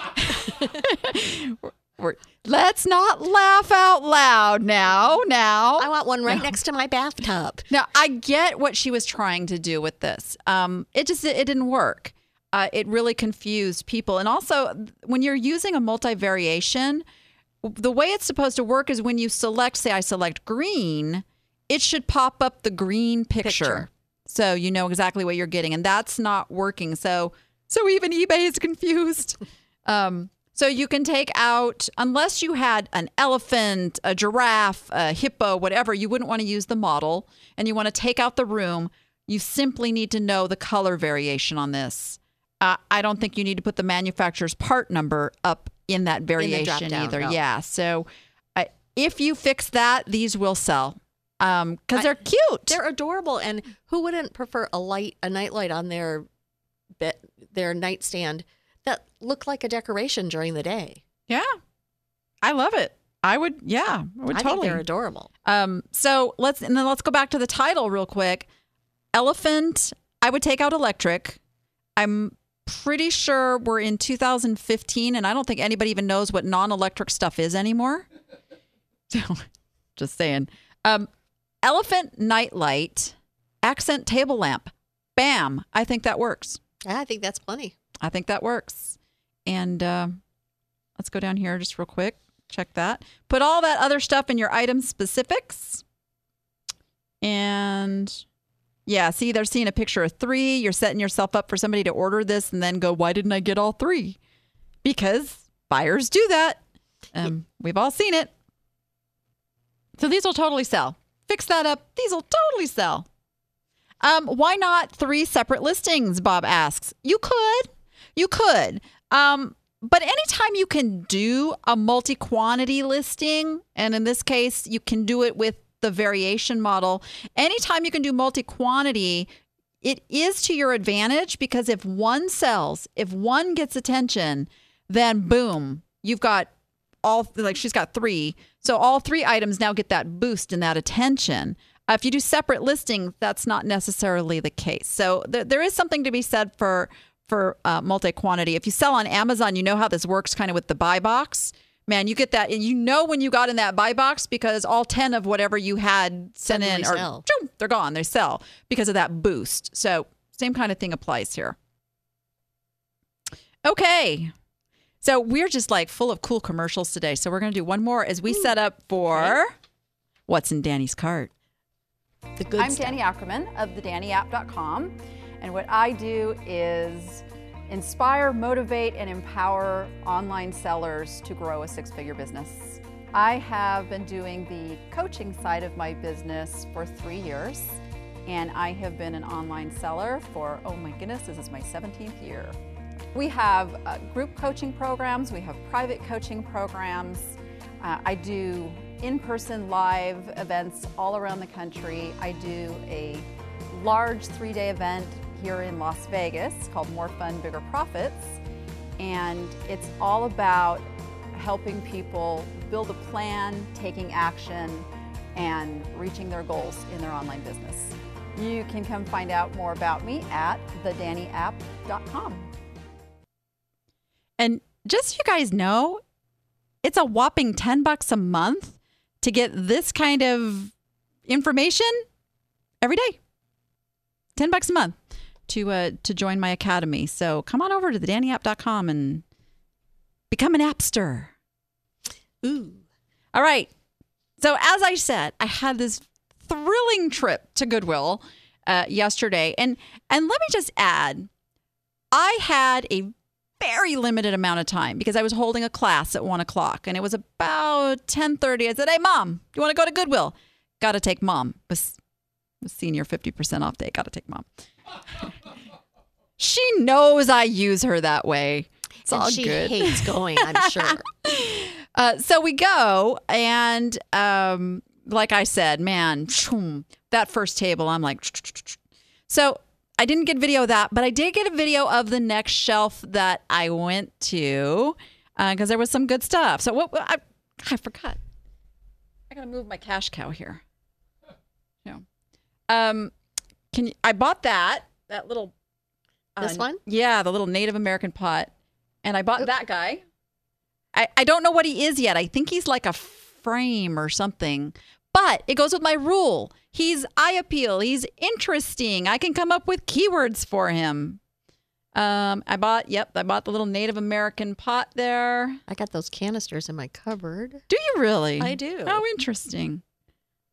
Speaker 1: we're, we're- let's not laugh out loud now. Now,
Speaker 2: I want one right next to my bathtub.
Speaker 1: now I get what she was trying to do with this. Um, it just it didn't work. Uh, it really confused people, and also when you're using a multi-variation, the way it's supposed to work is when you select, say, I select green, it should pop up the green picture.
Speaker 2: Picture.
Speaker 1: So you know exactly what you're getting, and that's not working. So so even eBay is confused. Um, so you can take out unless you had an elephant, a giraffe, a hippo, whatever. You wouldn't want to use the model, and you want to take out the room. You simply need to know the color variation on this. Uh, I don't think you need to put the manufacturer's part number up in that variation
Speaker 2: drop-down,
Speaker 1: either.
Speaker 2: no.
Speaker 1: Yeah. So uh, if you fix that, these will sell because
Speaker 2: I-
Speaker 1: they're cute.
Speaker 2: They're adorable, and who wouldn't prefer a light, a nightlight on their bed, their nightstand that look like a decoration during the day?
Speaker 1: Yeah. I love it. I would, yeah, I would
Speaker 2: I
Speaker 1: totally.
Speaker 2: think they're adorable.
Speaker 1: um, so let's, and then let's go back to the title real quick. Elephant, I would take out electric. I'm pretty sure we're in 2015, and I don't think anybody even knows what non electric stuff is anymore. So just saying. Um, elephant nightlight, accent table lamp. Bam. I think that works.
Speaker 2: I think that's plenty.
Speaker 1: I think that works. And uh, let's go down here just real quick. Check that. Put all that other stuff in your item specifics. And yeah, see, they're seeing a picture of three. You're setting yourself up for somebody to order this and then go, why didn't I get all three? Because buyers do that. Um, we've all seen it. So these will totally sell. Fix that up. These will totally sell. Um, why not three separate listings? Bob asks. You could, you could. Um, but anytime you can do a multi quantity listing, and in this case, you can do it with the variation model, anytime you can do multi quantity, it is to your advantage because if one sells, if one gets attention, then boom, you've got all like she's got three. So all three items now get that boost and that attention. If you do separate listings, that's not necessarily the case. So th- there is something to be said for for uh, multi quantity. If you sell on Amazon, you know how this works, kind of with the buy box. Man, you get that, and you know when you got in that buy box because all 10 of whatever you had sent in are
Speaker 2: sell.
Speaker 1: choom, they're gone. They sell because of that boost. So, same kind of thing applies here. Okay. So, we're just like full of cool commercials today. So, we're going to do one more as we set up for what's in Danny's cart.
Speaker 2: The good
Speaker 4: I'm
Speaker 2: stuff.
Speaker 4: Danny Ackerman of thedannyapp.com, and what I do is inspire, motivate, and empower online sellers to grow a six figure business. I have been doing the coaching side of my business for three years, and I have been an online seller for, oh my goodness, this is my 17th year. We have uh, group coaching programs, we have private coaching programs. Uh, I do in person live events all around the country. I do a large three day event here in Las Vegas called More Fun, Bigger Profits. And it's all about helping people build a plan, taking action, and reaching their goals in their online business. You can come find out more about me at thedannyapp.com.
Speaker 1: And just so you guys know, it's a whopping 10 bucks a month to get this kind of information every day. 10 bucks a month to uh, to join my academy. So come on over to the dannyapp.com and become an appster.
Speaker 2: Ooh.
Speaker 1: All right. So as I said, I had this thrilling trip to Goodwill uh, yesterday, and and let me just add, I had a very limited amount of time because I was holding a class at one o'clock, and it was about ten thirty. I said, "Hey, mom, you want to go to Goodwill? Got to take mom." Was senior fifty percent off day. Got to take mom. she knows I use her that way. It's
Speaker 2: and
Speaker 1: all
Speaker 2: she
Speaker 1: good.
Speaker 2: hates going, I'm sure.
Speaker 1: Uh, so we go, and um, like I said, man, that first table, I'm like, so I didn't get video of that, but I did get a video of the next shelf that I went to because there was some good stuff. So what I, I forgot. I gotta move my cash cow here. Um, can you, I bought that that little
Speaker 2: This one?
Speaker 1: Yeah, the little Native American pot, and I bought that guy. I, I don't know what he is yet. I think he's like a frame or something. But it goes with my rule. He's eye appeal. He's interesting. I can come up with keywords for him. Um, I bought, yep, I bought the little Native American pot there.
Speaker 2: I got those canisters in my cupboard.
Speaker 1: Do you really?
Speaker 2: I do.
Speaker 1: How interesting.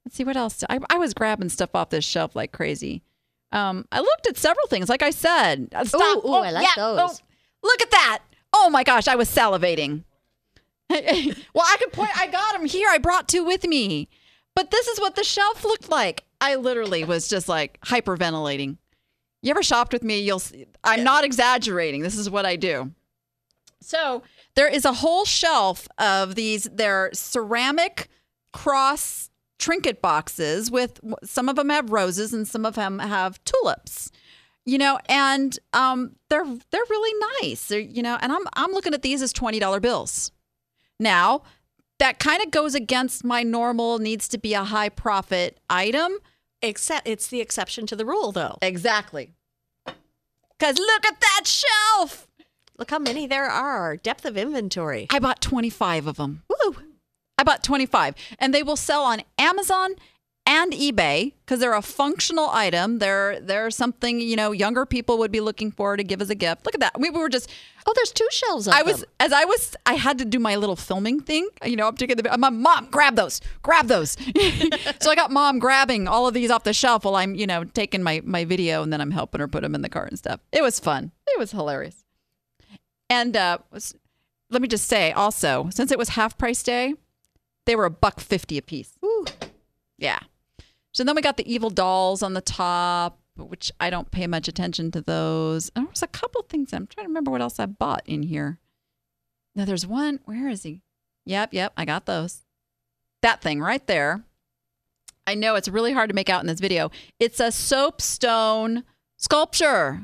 Speaker 1: Let's see what else. I, I was grabbing stuff off this shelf like crazy. Um, I looked at several things. Like I said, Uh, stop.
Speaker 2: ooh, I like those.
Speaker 1: oh, look at that. Oh my gosh, I was salivating. well, I could point. I got them here. I brought two with me. But this is what the shelf looked like. I literally was just like hyperventilating. You ever shopped with me? You'll. See, I'm not exaggerating. This is what I do. So there is a whole shelf of these. They're ceramic cross trinket boxes with some of them have roses and some of them have tulips. You know, and um, they're they're really nice. They're, you know, and I'm I'm looking at these as twenty dollar bills. Now that kind of goes against my normal needs to be a high profit item.
Speaker 2: Except it's the exception to the rule, though.
Speaker 1: Exactly. Because look at that shelf.
Speaker 2: Look how many there are. Depth of inventory.
Speaker 1: I bought 25 of them.
Speaker 2: Woo!
Speaker 1: I bought 25 and they will sell on Amazon and eBay because they're a functional item. They're they're something, you know, younger people would be looking for to give as a gift. Look at that. We, we were just
Speaker 2: Oh, there's two shelves of
Speaker 1: I was
Speaker 2: them.
Speaker 1: as I was I had to do my little filming thing. You know, I'm taking the my mom, grab those, grab those. so I got mom grabbing all of these off the shelf while I'm, you know, taking my my video and then I'm helping her put them in the cart and stuff. It was fun. It was hilarious. And uh was, let me just say also, since it was half price day, they were a buck fifty a piece.
Speaker 2: Ooh.
Speaker 1: Yeah. So then we got the evil dolls on the top, which I don't pay much attention to those. And there was a couple things. I'm trying to remember what else I bought in here. Now there's one. Where is he? Yep, yep. I got those. That thing right there. I know it's really hard to make out in this video. It's a soapstone sculpture.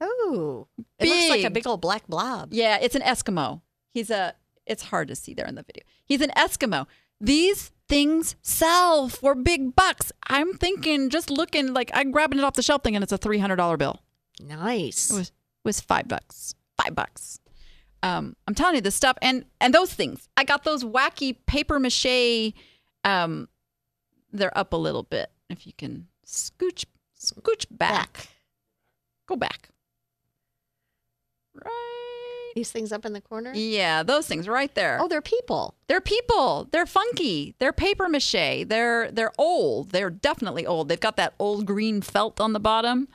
Speaker 2: Oh, it looks like a
Speaker 1: Big.
Speaker 2: big old black blob.
Speaker 1: Yeah, it's an Eskimo. He's a. It's hard to see there in the video. He's an Eskimo. These things sell for big bucks. I'm thinking, just looking like I'm grabbing it off the shelf, thing, and it's a three hundred dollar bill.
Speaker 2: Nice.
Speaker 1: It was was five bucks. Five bucks. um, I'm telling you this stuff and and those things. I got those wacky paper mache. Um, they're up a little bit. If you can scooch scooch back, go back. Right.
Speaker 2: These things up in the corner.
Speaker 1: Yeah, those things right there.
Speaker 2: Oh, they're people.
Speaker 1: They're people. They're funky. They're paper mache. They're they're old. They're definitely old. They've got that old green felt on the bottom.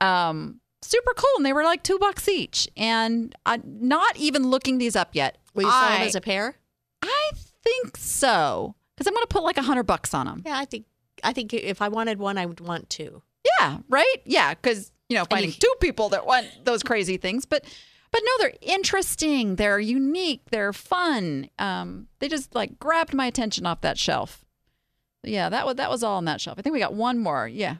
Speaker 1: Um, super cool, and they were like two bucks each. And I'm not even looking these up yet.
Speaker 2: Will you sell
Speaker 1: I,
Speaker 2: them as a pair?
Speaker 1: I think so because I'm going to put like a hundred bucks on them.
Speaker 2: Yeah, I think. I think if I wanted one, I would want two.
Speaker 1: Yeah, right. Yeah, because you know finding
Speaker 2: you-
Speaker 1: two people that want those crazy things, but but no, they're interesting. They're unique. They're fun. Um, they just like grabbed my attention off that shelf. Yeah, that was that was all on that shelf. I think we got one more. Yeah,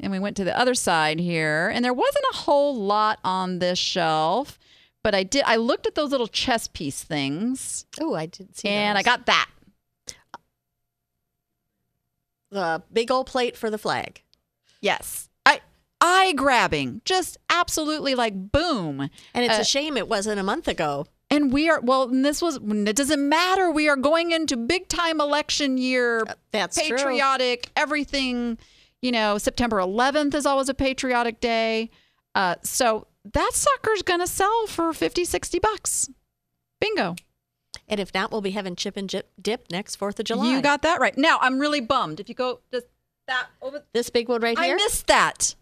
Speaker 1: and we went to the other side here, and there wasn't a whole lot on this shelf, but I did. I looked at those little chess piece things,
Speaker 2: Oh, I did see.
Speaker 1: and I got that.
Speaker 2: the big old plate for the flag.
Speaker 1: Yes, eye grabbing, just absolutely like boom.
Speaker 2: And it's
Speaker 1: Uh,
Speaker 2: a shame it wasn't a month ago.
Speaker 1: And we are well. And this was. It doesn't matter. We are going into big time election year.
Speaker 2: That's true.
Speaker 1: patriotic. Everything. You know, September 11th is always a patriotic day. Uh, so that sucker's gonna sell for 50, 60 bucks. Bingo.
Speaker 2: And if not, we'll be having chip and dip, dip next Fourth of July.
Speaker 1: You got that right. Now I'm really bummed. If you go just that over,
Speaker 2: this big one right here, I
Speaker 1: missed that.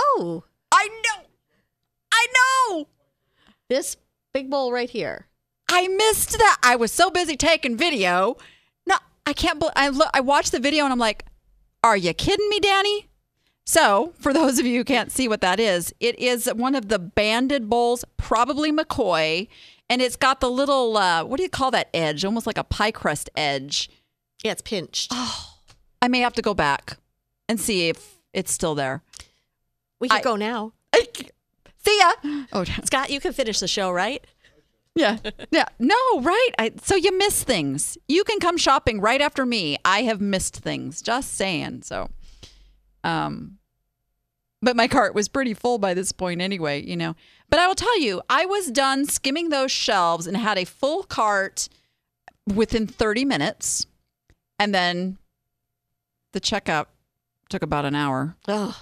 Speaker 2: Oh,
Speaker 1: I know. I know.
Speaker 2: this big bowl right here.
Speaker 1: I missed that. I was so busy taking video. No, I can't. bel I look. I watched the video and I'm like, "Are you kidding me, Danny?" So, for those of you who can't see what that is, it is one of the banded bowls, probably McCoy, and it's got the little uh, what do you call that edge? Almost like a pie crust edge.
Speaker 2: Yeah, it's pinched.
Speaker 1: Oh, I may have to go back and see if it's still there.
Speaker 2: We can
Speaker 1: I-
Speaker 2: go now.
Speaker 1: See ya. Oh,
Speaker 2: Scott, you can finish the show, right?
Speaker 1: Yeah. Yeah. No, right. I, so you miss things. You can come shopping right after me. I have missed things. Just saying. So, um, but my cart was pretty full by this point anyway, you know. But I will tell you, I was done skimming those shelves and had a full cart within 30 minutes. And then the checkout took about an hour.
Speaker 2: Oh,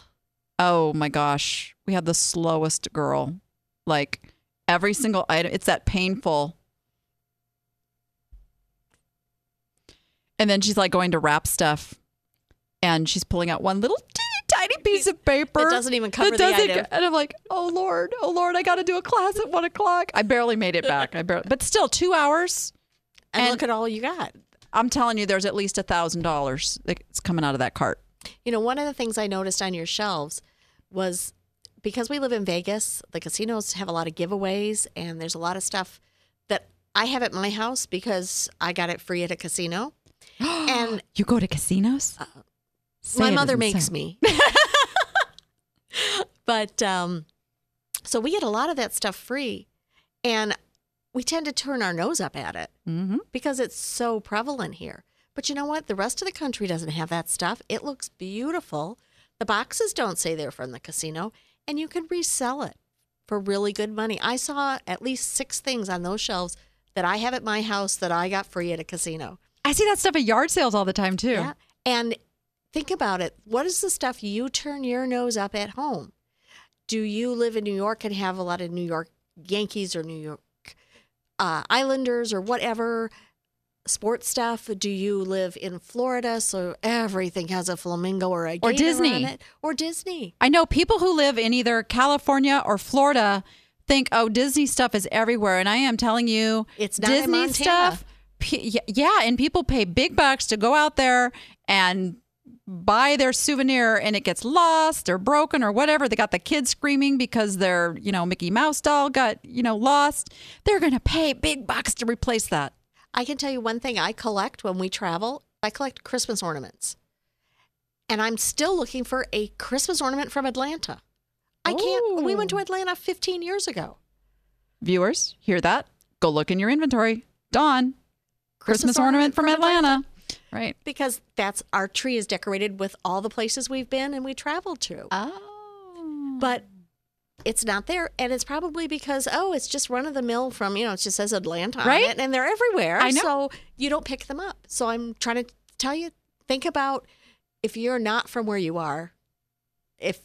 Speaker 1: Oh my gosh. We had the slowest girl. Like every single item, it's that painful. And then she's like going to wrap stuff and she's pulling out one little teeny tiny piece of paper.
Speaker 2: That doesn't even cover
Speaker 1: that
Speaker 2: the
Speaker 1: doesn't-
Speaker 2: item.
Speaker 1: And I'm like, oh Lord, oh Lord, I got to do a class at one o'clock. I barely made it back. I barely, but still two hours.
Speaker 2: and,
Speaker 1: And-
Speaker 2: look at all you got.
Speaker 1: I'm telling you, there's at least a thousand dollars that's coming out of that cart.
Speaker 2: You know, one of the things I noticed on your shelves was because we live in Vegas, the casinos have a lot of giveaways, and there's a lot of stuff that I have at my house because I got it free at a casino. and
Speaker 1: You go to casinos? Say
Speaker 2: my mother makes me. but um, so we get a lot of that stuff free, and we tend to turn our nose up at it
Speaker 1: Mm-hmm.
Speaker 2: because it's so prevalent here. But you know what? The rest of the country doesn't have that stuff. It looks beautiful. The boxes don't say they're from the casino, and you can resell it for really good money. I saw at least six things on those shelves that I have at my house that I got free at a casino.
Speaker 1: I see that stuff at yard sales all the time too.
Speaker 2: Yeah. And think about it. What is the stuff you turn your nose up at home? Do you live in New York and have a lot of New York Yankees or New York uh, Islanders or whatever sports stuff? Do you live in Florida so everything has a flamingo or a
Speaker 1: Or Disney.
Speaker 2: on it? Or Disney?
Speaker 1: I know people who live in either California or Florida think, "Oh, Disney stuff is everywhere," and I am telling you,
Speaker 2: It's not
Speaker 1: Disney stuff. P- yeah, and people pay big bucks to go out there and buy their souvenir, and it gets lost or broken or whatever. They got the kids screaming because their, you know, Mickey Mouse doll got, you know, lost. They're gonna pay big bucks to replace that.
Speaker 2: I can tell you one thing I collect when we travel. I collect Christmas ornaments. And I'm still looking for a Christmas ornament from Atlanta. I can't. We went to
Speaker 1: oh.
Speaker 2: Atlanta 15 years ago.
Speaker 1: Viewers, hear that? Go look in your inventory. Dawn, Christmas, ornament from Atlanta. Right.
Speaker 2: Because that's our tree is decorated with all the places we've been and we traveled to.
Speaker 1: Oh.
Speaker 2: But it's not there, and it's probably because oh, it's just run of the mill from you know it just says Atlanta on
Speaker 1: Right?
Speaker 2: it, and they're everywhere.
Speaker 1: I know.
Speaker 2: So you don't pick them up. So I'm trying to tell you, think about if you're not from where you are, if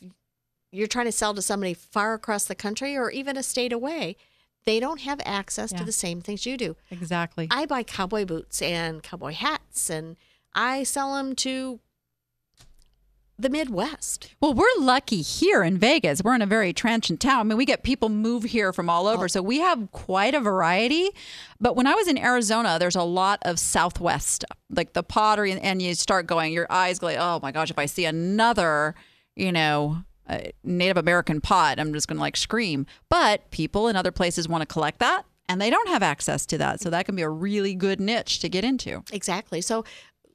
Speaker 2: you're trying to sell to somebody far across the country or even a state away, they don't have access
Speaker 1: Yeah.
Speaker 2: to the same things you do.
Speaker 1: Exactly.
Speaker 2: I buy cowboy boots and cowboy hats, and I sell them to the Midwest.
Speaker 1: Well, we're lucky here in Vegas. We're in a very transient town. I mean, we get people move here from all over. So we have quite a variety. But when I was in Arizona, there's a lot of Southwest stuff, like the pottery, and, and you start going, your eyes go like, oh my gosh, if I see another, you know, uh, Native American pot, I'm just going to like scream. But people in other places want to collect that. And they don't have access to that. So that can be a really good niche to get into.
Speaker 2: Exactly. So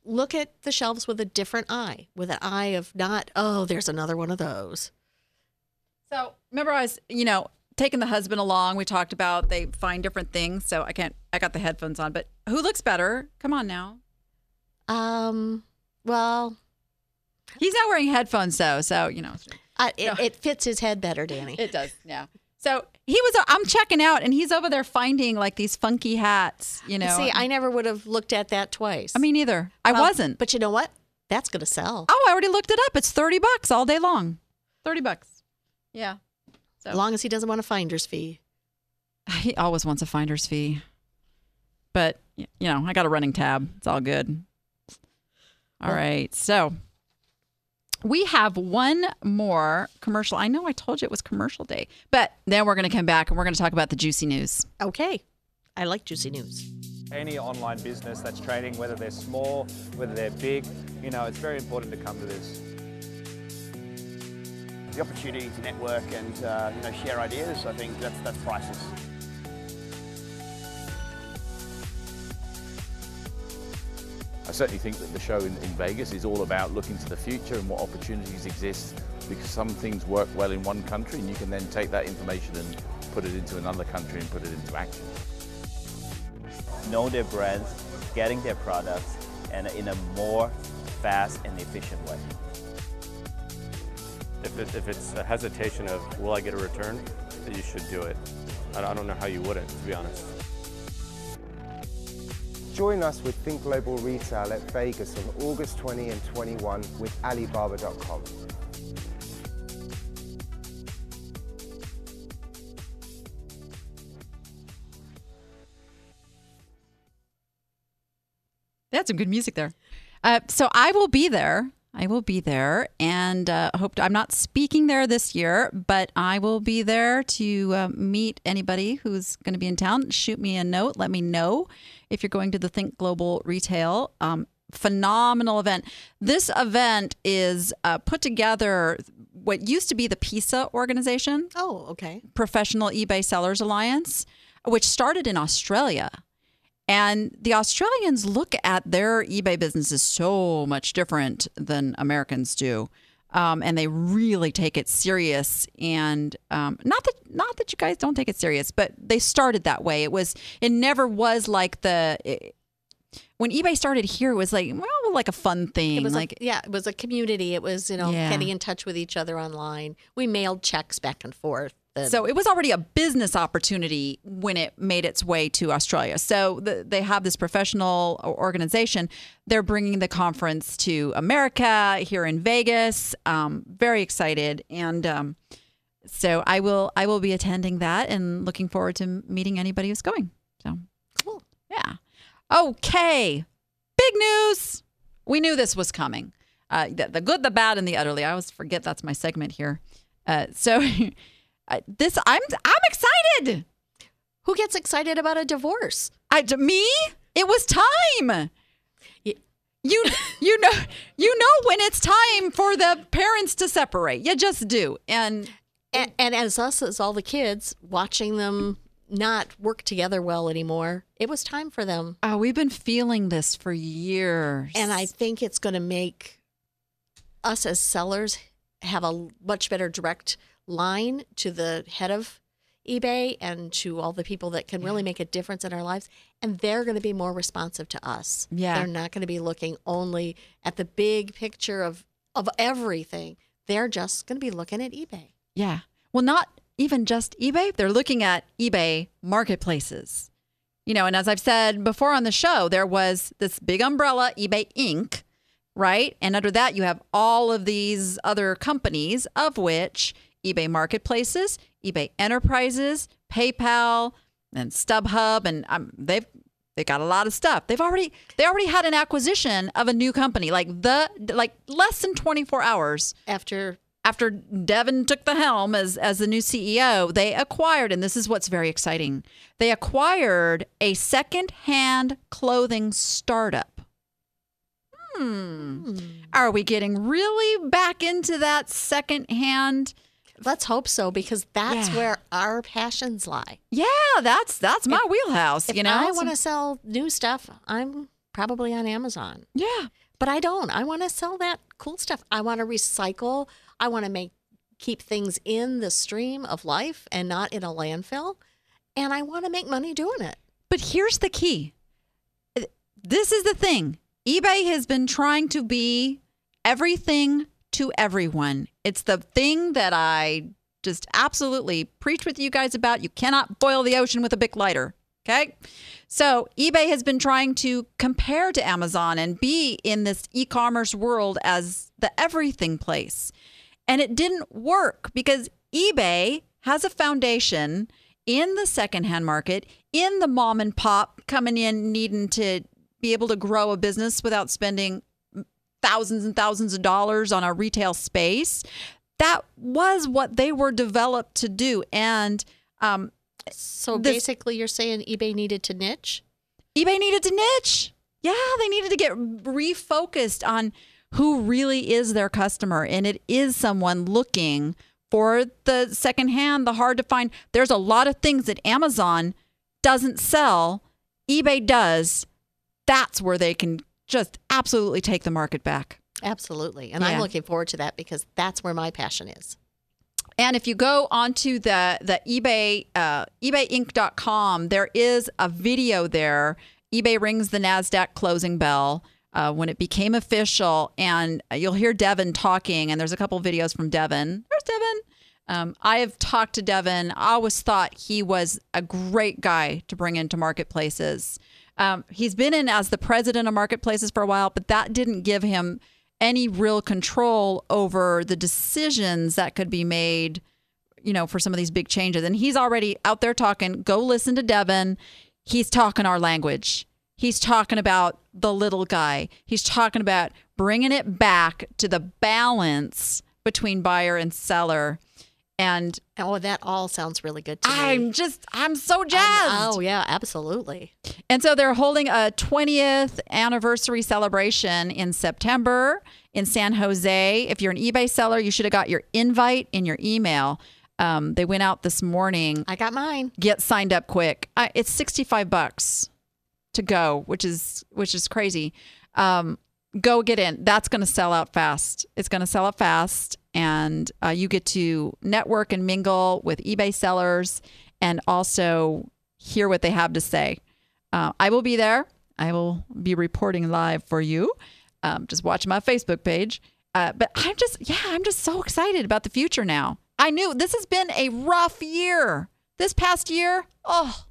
Speaker 2: look at the shelves with a different eye, with an eye of not, oh, there's another one of those.
Speaker 1: So remember, I was, you know, taking the husband along. We talked about they find different things. So I can't. I got the headphones on, but who looks better? Come on now.
Speaker 2: Um, well,
Speaker 1: He's not wearing headphones though, so you know
Speaker 2: I, it, it fits his head better, Danny.
Speaker 1: it does. Yeah. So he was. I'm checking out, and he's over there finding like these funky hats. You know.
Speaker 2: See, I never would have looked at that twice.
Speaker 1: I mean, either I
Speaker 2: Well,
Speaker 1: wasn't.
Speaker 2: But you know what? That's going to sell.
Speaker 1: oh, I already looked it up. It's thirty bucks all day long. Thirty bucks. Yeah. So.
Speaker 2: As long as he doesn't want a finder's fee.
Speaker 1: He always wants a finder's fee. But, you know, I got a running tab. It's all good. All right. So we have one more commercial. I know I told you it was commercial day, but then we're going to come back and we're going to talk about the juicy news.
Speaker 2: Okay. I like juicy news.
Speaker 5: any online business that's trading, whether they're small, whether they're big, you know, it's very important to come to this.
Speaker 6: the opportunity to network and uh, you know share ideas. I think that's that's priceless.
Speaker 7: I certainly think that the show in, in Vegas is all about looking to the future and what opportunities exist because some things work well in one country and you can then take that information and put it into another country and put it into action.
Speaker 8: know their brands, getting their products, and in a more fast and efficient way.
Speaker 9: If, it, if it's a hesitation of will I get a return, you should do it. I don't know how you wouldn't, to be honest.
Speaker 10: Join us with Think Global Retail at Vegas on August 20 and 21 with Alibaba.com.
Speaker 1: Had some good music there. Uh, so I will be there. I will be there, and uh, hope to, I'm not speaking there this year, but I will be there to uh, meet anybody who's going to be in town. Shoot me a note. Let me know if you're going to the Think Global Retail. Um, phenomenal event. This event is uh, put together what used to be the PeSA organization.
Speaker 2: Oh, okay.
Speaker 1: Professional eBay Sellers Alliance, which started in Australia. And the Australians look at their eBay businesses so much different than Americans do. Um, and they really take it serious. And um, not that not that you guys don't take it serious, but they started that way. It was it never was like the it- when eBay started here. It was like well, like a fun thing.
Speaker 2: It was
Speaker 1: like
Speaker 2: like yeah, it was a community. It was you know
Speaker 1: Yeah.
Speaker 2: getting in touch with each other online. We mailed checks back and forth. And-
Speaker 1: So it was already a business opportunity when it made its way to Australia. So the, they have this professional organization. They're bringing the conference to America here in Vegas. Um, very excited, and um, so I will I will be attending that and looking forward to meeting anybody who's going. So
Speaker 2: cool.
Speaker 1: yeah. Okay. Big news. We knew this was coming. Uh, the, the good, the bad, and the utterly. I always forget that's my segment here. Uh, so this, I'm, I'm excited.
Speaker 2: Who gets excited about a divorce?
Speaker 1: I, to me, it was time. You, you know, you know when it's time for the parents to separate. You just do. And
Speaker 2: And, and as us as all the kids watching them not work together well anymore, it was time for them.
Speaker 1: oh, we've been feeling this for years.
Speaker 2: And I think it's going to make us as sellers have a much better direct line to the head of eBay and to all the people that can really make a difference in our lives. And they're going to be more responsive to us.
Speaker 1: Yeah.
Speaker 2: They're not going to be looking only at the big picture of, of everything. They're just going to be looking at eBay.
Speaker 1: Yeah. Well, not even just eBay, they're looking at eBay marketplaces. You know, and as I've said before on the show, there was this big umbrella, eBay Inc., right? And under that, you have all of these other companies, of which eBay Marketplaces, eBay Enterprises, PayPal, and StubHub, and um, they've they got a lot of stuff. They've already they already had an acquisition of a new company, like the like less than twenty four hours
Speaker 2: After
Speaker 1: after Devin took the helm as as the new CEO, they acquired, and this is what's very exciting. They acquired a second-hand clothing startup. Hmm. Are we getting really back into that second-hand?
Speaker 2: Let's hope so because that's
Speaker 1: Yeah.
Speaker 2: where our passions lie.
Speaker 1: Yeah, that's that's my wheelhouse.
Speaker 2: If
Speaker 1: you know,
Speaker 2: I want to sell new stuff, I'm probably on Amazon.
Speaker 1: Yeah.
Speaker 2: But I don't. I want to sell that cool stuff. I want to recycle. I want to make keep things in the stream of life and not in a landfill. And I want to make money doing it.
Speaker 1: But here's the key. This is the thing. eBay has been trying to be everything to everyone. It's the thing that I just absolutely preach with you guys about. You cannot boil the ocean with a big lighter. Okay. So eBay has been trying to compare to Amazon and be in this e commerce world as the everything place. And it didn't work because eBay has a foundation in the secondhand market, in the mom and pop coming in needing to be able to grow a business without spending thousands and thousands of dollars on a retail space. That was what they were developed to do. And um,
Speaker 2: So
Speaker 1: This-
Speaker 2: basically, you're saying eBay needed to niche?
Speaker 1: eBay needed to niche. Yeah, they needed to get refocused on who really is their customer. And it is someone looking for the secondhand, the hard to find. There's a lot of things that Amazon doesn't sell, eBay does. That's where they can just absolutely take the market back.
Speaker 2: Absolutely. And
Speaker 1: Yeah.
Speaker 2: I'm looking forward to that because that's where my passion is.
Speaker 1: And if you go onto the the eBay uh, eBayInc.com, there is a video there. eBay rings the Nasdaq closing bell uh, when it became official, and you'll hear Devin talking. And there's a couple videos from Devin. There's Devin. Um, I have talked to Devin. I always thought he was a great guy to bring into marketplaces. Um, he's been in as the president of marketplaces for a while, but that didn't give him any real control over the decisions that could be made, you know, for some of these big changes. And he's already out there talking. Go listen to Devin. He's talking our language. He's talking about the little guy. He's talking about bringing it back to the balance between buyer and seller. And
Speaker 2: Oh, that all sounds really good to me.
Speaker 1: I'm just, I'm so jazzed.
Speaker 2: I'm- oh, yeah, absolutely.
Speaker 1: And so they're holding a 20th anniversary celebration in September in San Jose. If you're an eBay seller, you should have got your invite in your email. Um, they went out this morning.
Speaker 2: I got mine.
Speaker 1: Get signed up quick. I, it's 65 bucks to go, which is which is crazy. Um, go get in. That's going to sell out fast. It's going to sell out fast, and uh, you get to network and mingle with eBay sellers, and also hear what they have to say. Uh, I will be there. I will be reporting live for you. Um, just watch my Facebook page. Uh, but I'm just, yeah, I'm just so excited about the future now. I knew this has been a rough year. This past year, oh,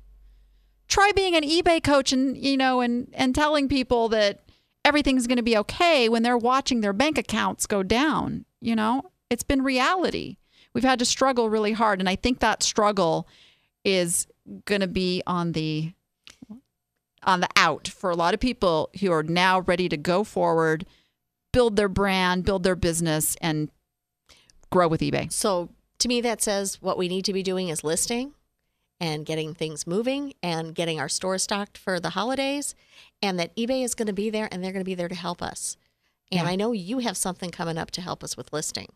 Speaker 1: try being an eBay coach and you know and and telling people that everything's going to be okay when they're watching their bank accounts go down. You know, it's been reality. We've had to struggle really hard, and I think that struggle is going to be on the on the out for a lot of people who are now ready to go forward, build their brand, build their business, and grow with eBay.
Speaker 2: So to me, that says what we need to be doing is listing and getting things moving and getting our store stocked for the holidays, and that eBay is going to be there and they're going to be there to help us. And
Speaker 1: Yeah.
Speaker 2: I know you have something coming up to help us with listing.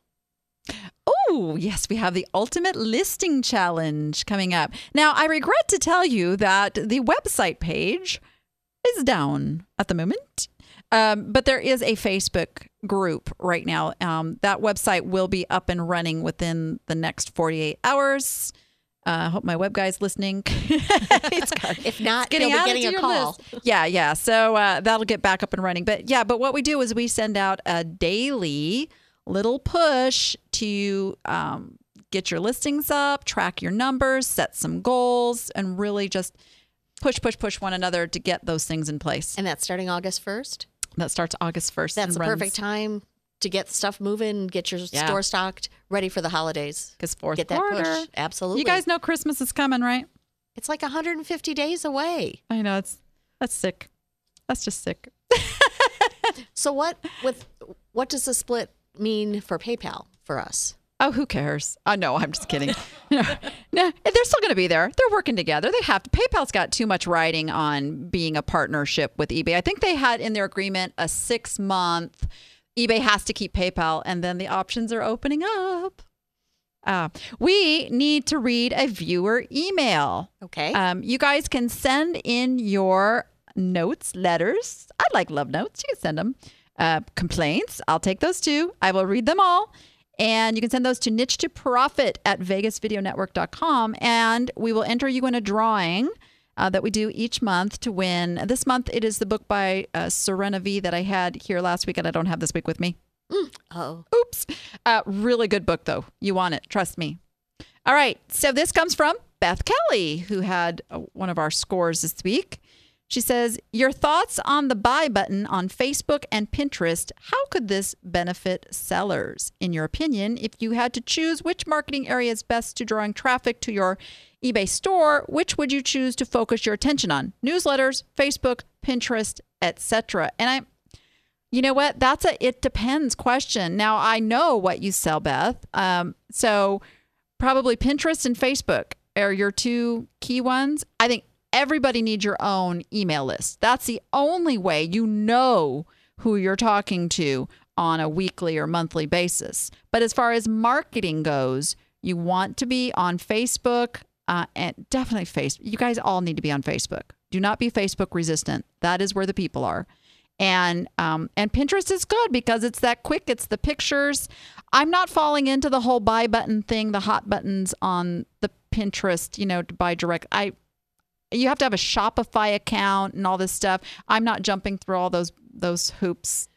Speaker 1: Oh, yes, we have the Ultimate Listing Challenge coming up. Now, I regret to tell you that the website page is down at the moment. Um, but there is a Facebook group right now. Um, that website will be up and running within the next 48 hours. Uh, I hope my web guy's listening.
Speaker 2: If not,
Speaker 1: getting
Speaker 2: he'll be getting a call.
Speaker 1: list. Yeah, yeah. So uh, that'll get back up and running. But yeah, but what we do is we send out a daily little push to um, get your listings up, track your numbers, set some goals, and really just push, push, push one another to get those things in place.
Speaker 2: And that's starting August 1st.
Speaker 1: That starts August 1st.
Speaker 2: That's the
Speaker 1: runs-
Speaker 2: perfect time to get stuff moving, get your
Speaker 1: Yeah.
Speaker 2: store stocked, ready for the holidays.
Speaker 1: Because fourth
Speaker 2: Get that
Speaker 1: quarter.
Speaker 2: push. Absolutely.
Speaker 1: You guys know Christmas is coming, right?
Speaker 2: it's like 150 days away.
Speaker 1: I know it's that's sick. That's just sick.
Speaker 2: So what with what does the split mean for PayPal for us?
Speaker 1: Oh, who cares? Oh, no, I'm just kidding. no, no, they're still going to be there. They're working together. They have to. PayPal's got too much writing on being a partnership with eBay. I think they had in their agreement a six month. eBay has to keep PayPal, and then the options are opening up. Uh, we need to read a viewer email.
Speaker 2: Okay.
Speaker 1: Um, you guys can send in your notes, letters. I like love notes. You can send them. Uh, complaints. I'll take those too. I will read them all. And you can send those to niche to profit at vegasvideonetwork.com. And we will enter you in a drawing uh, that we do each month to win. This month, it is the book by uh, Serena V that I had here last week, and I don't have this week with me.
Speaker 2: Oh.
Speaker 1: Oops. Uh, really good book, though. You want it. Trust me. All right. So this comes from Beth Kelly, who had uh, one of our scores this week. She says, Your thoughts on the buy button on Facebook and Pinterest. How could this benefit sellers? In your opinion, if you had to choose which marketing area is best to drawing traffic to your eBay store, which would you choose to focus your attention on? Newsletters, Facebook, Pinterest, etc. And I you know what? That's a it depends question. Now I know what you sell, Beth. Um, so probably Pinterest and Facebook are your two key ones. I think everybody needs your own email list. That's the only way you know who you're talking to on a weekly or monthly basis. But as far as marketing goes, you want to be on Facebook uh, and definitely Facebook. You guys all need to be on Facebook. Do not be Facebook resistant. That is where the people are and um, and Pinterest is good because it's that quick. It's the pictures. I'm not falling into the whole buy button thing, the hot buttons on the Pinterest. You know, to buy direct. I you have to have a Shopify account and all this stuff. I'm not jumping through all those those hoops.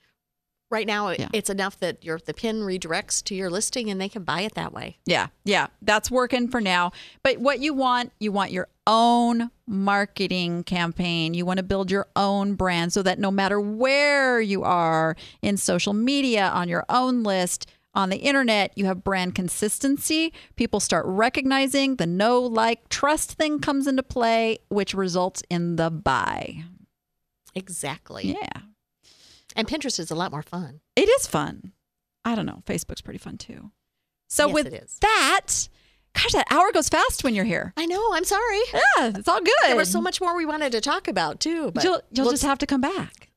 Speaker 2: Right now,
Speaker 1: Yeah.
Speaker 2: it's enough that your the pin redirects to your listing and they can buy it that way.
Speaker 1: Yeah, yeah, that's working for now. But what you want, you want your own marketing campaign. You want to build your own brand so that no matter where you are in social media, on your own list, on the internet, you have brand consistency. People start recognizing the no, like, trust thing comes into play, which results in the buy.
Speaker 2: Exactly.
Speaker 1: Yeah,
Speaker 2: And Pinterest is a lot more fun.
Speaker 1: it is fun. I don't know. Facebook's pretty fun too. So
Speaker 2: Yes,
Speaker 1: with that, gosh, that hour goes fast when you're here.
Speaker 2: I know. I'm sorry.
Speaker 1: Yeah, it's all good.
Speaker 2: There was so much more we wanted to talk about too. But
Speaker 1: you'll you'll
Speaker 2: we'll
Speaker 1: just have to come back.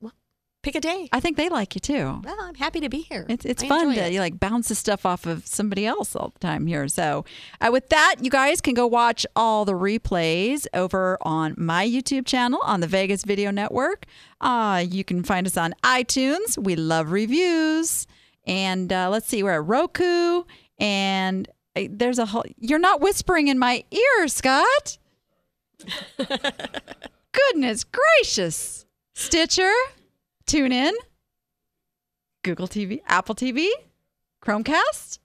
Speaker 2: Pick a day.
Speaker 1: I think they like you too.
Speaker 2: Well, I'm happy to be here.
Speaker 1: It's it's
Speaker 2: I
Speaker 1: fun to
Speaker 2: it.
Speaker 1: you like bounce the stuff off of somebody else all the time here. So, uh, with that, you guys can go watch all the replays over on my YouTube channel on the Vegas Video Network. Uh, you can find us on iTunes. We love reviews, and uh, let's see, we're at Roku, and uh, there's a whole. You're not whispering in my ear, Scott. Goodness gracious, Stitcher. Tune in. Google TV, Apple TV, Chromecast.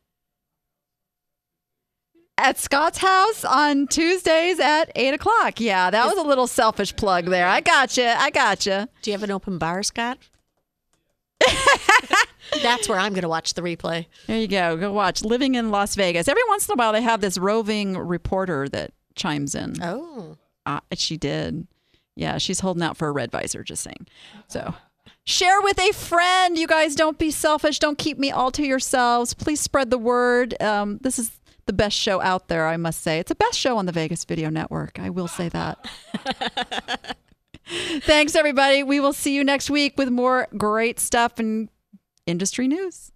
Speaker 1: At Scott's house on Tuesdays at 8 o'clock. Yeah, that was a little selfish plug there. I gotcha. I gotcha.
Speaker 2: Do you have an open bar, Scott? That's where I'm going to watch the replay.
Speaker 1: There you go. Go watch Living in Las Vegas. Every once in a while, they have this roving reporter that chimes in.
Speaker 2: Oh.
Speaker 1: Uh, she did. Yeah, she's holding out for a red visor, just saying. So share with a friend. You guys don't be selfish. Don't keep me all to yourselves. Please spread the word. Um, this is the best show out there, I must say. It's the best show on the Vegas Video Network. I will say that. Thanks, everybody. We will see you next week with more great stuff and industry news.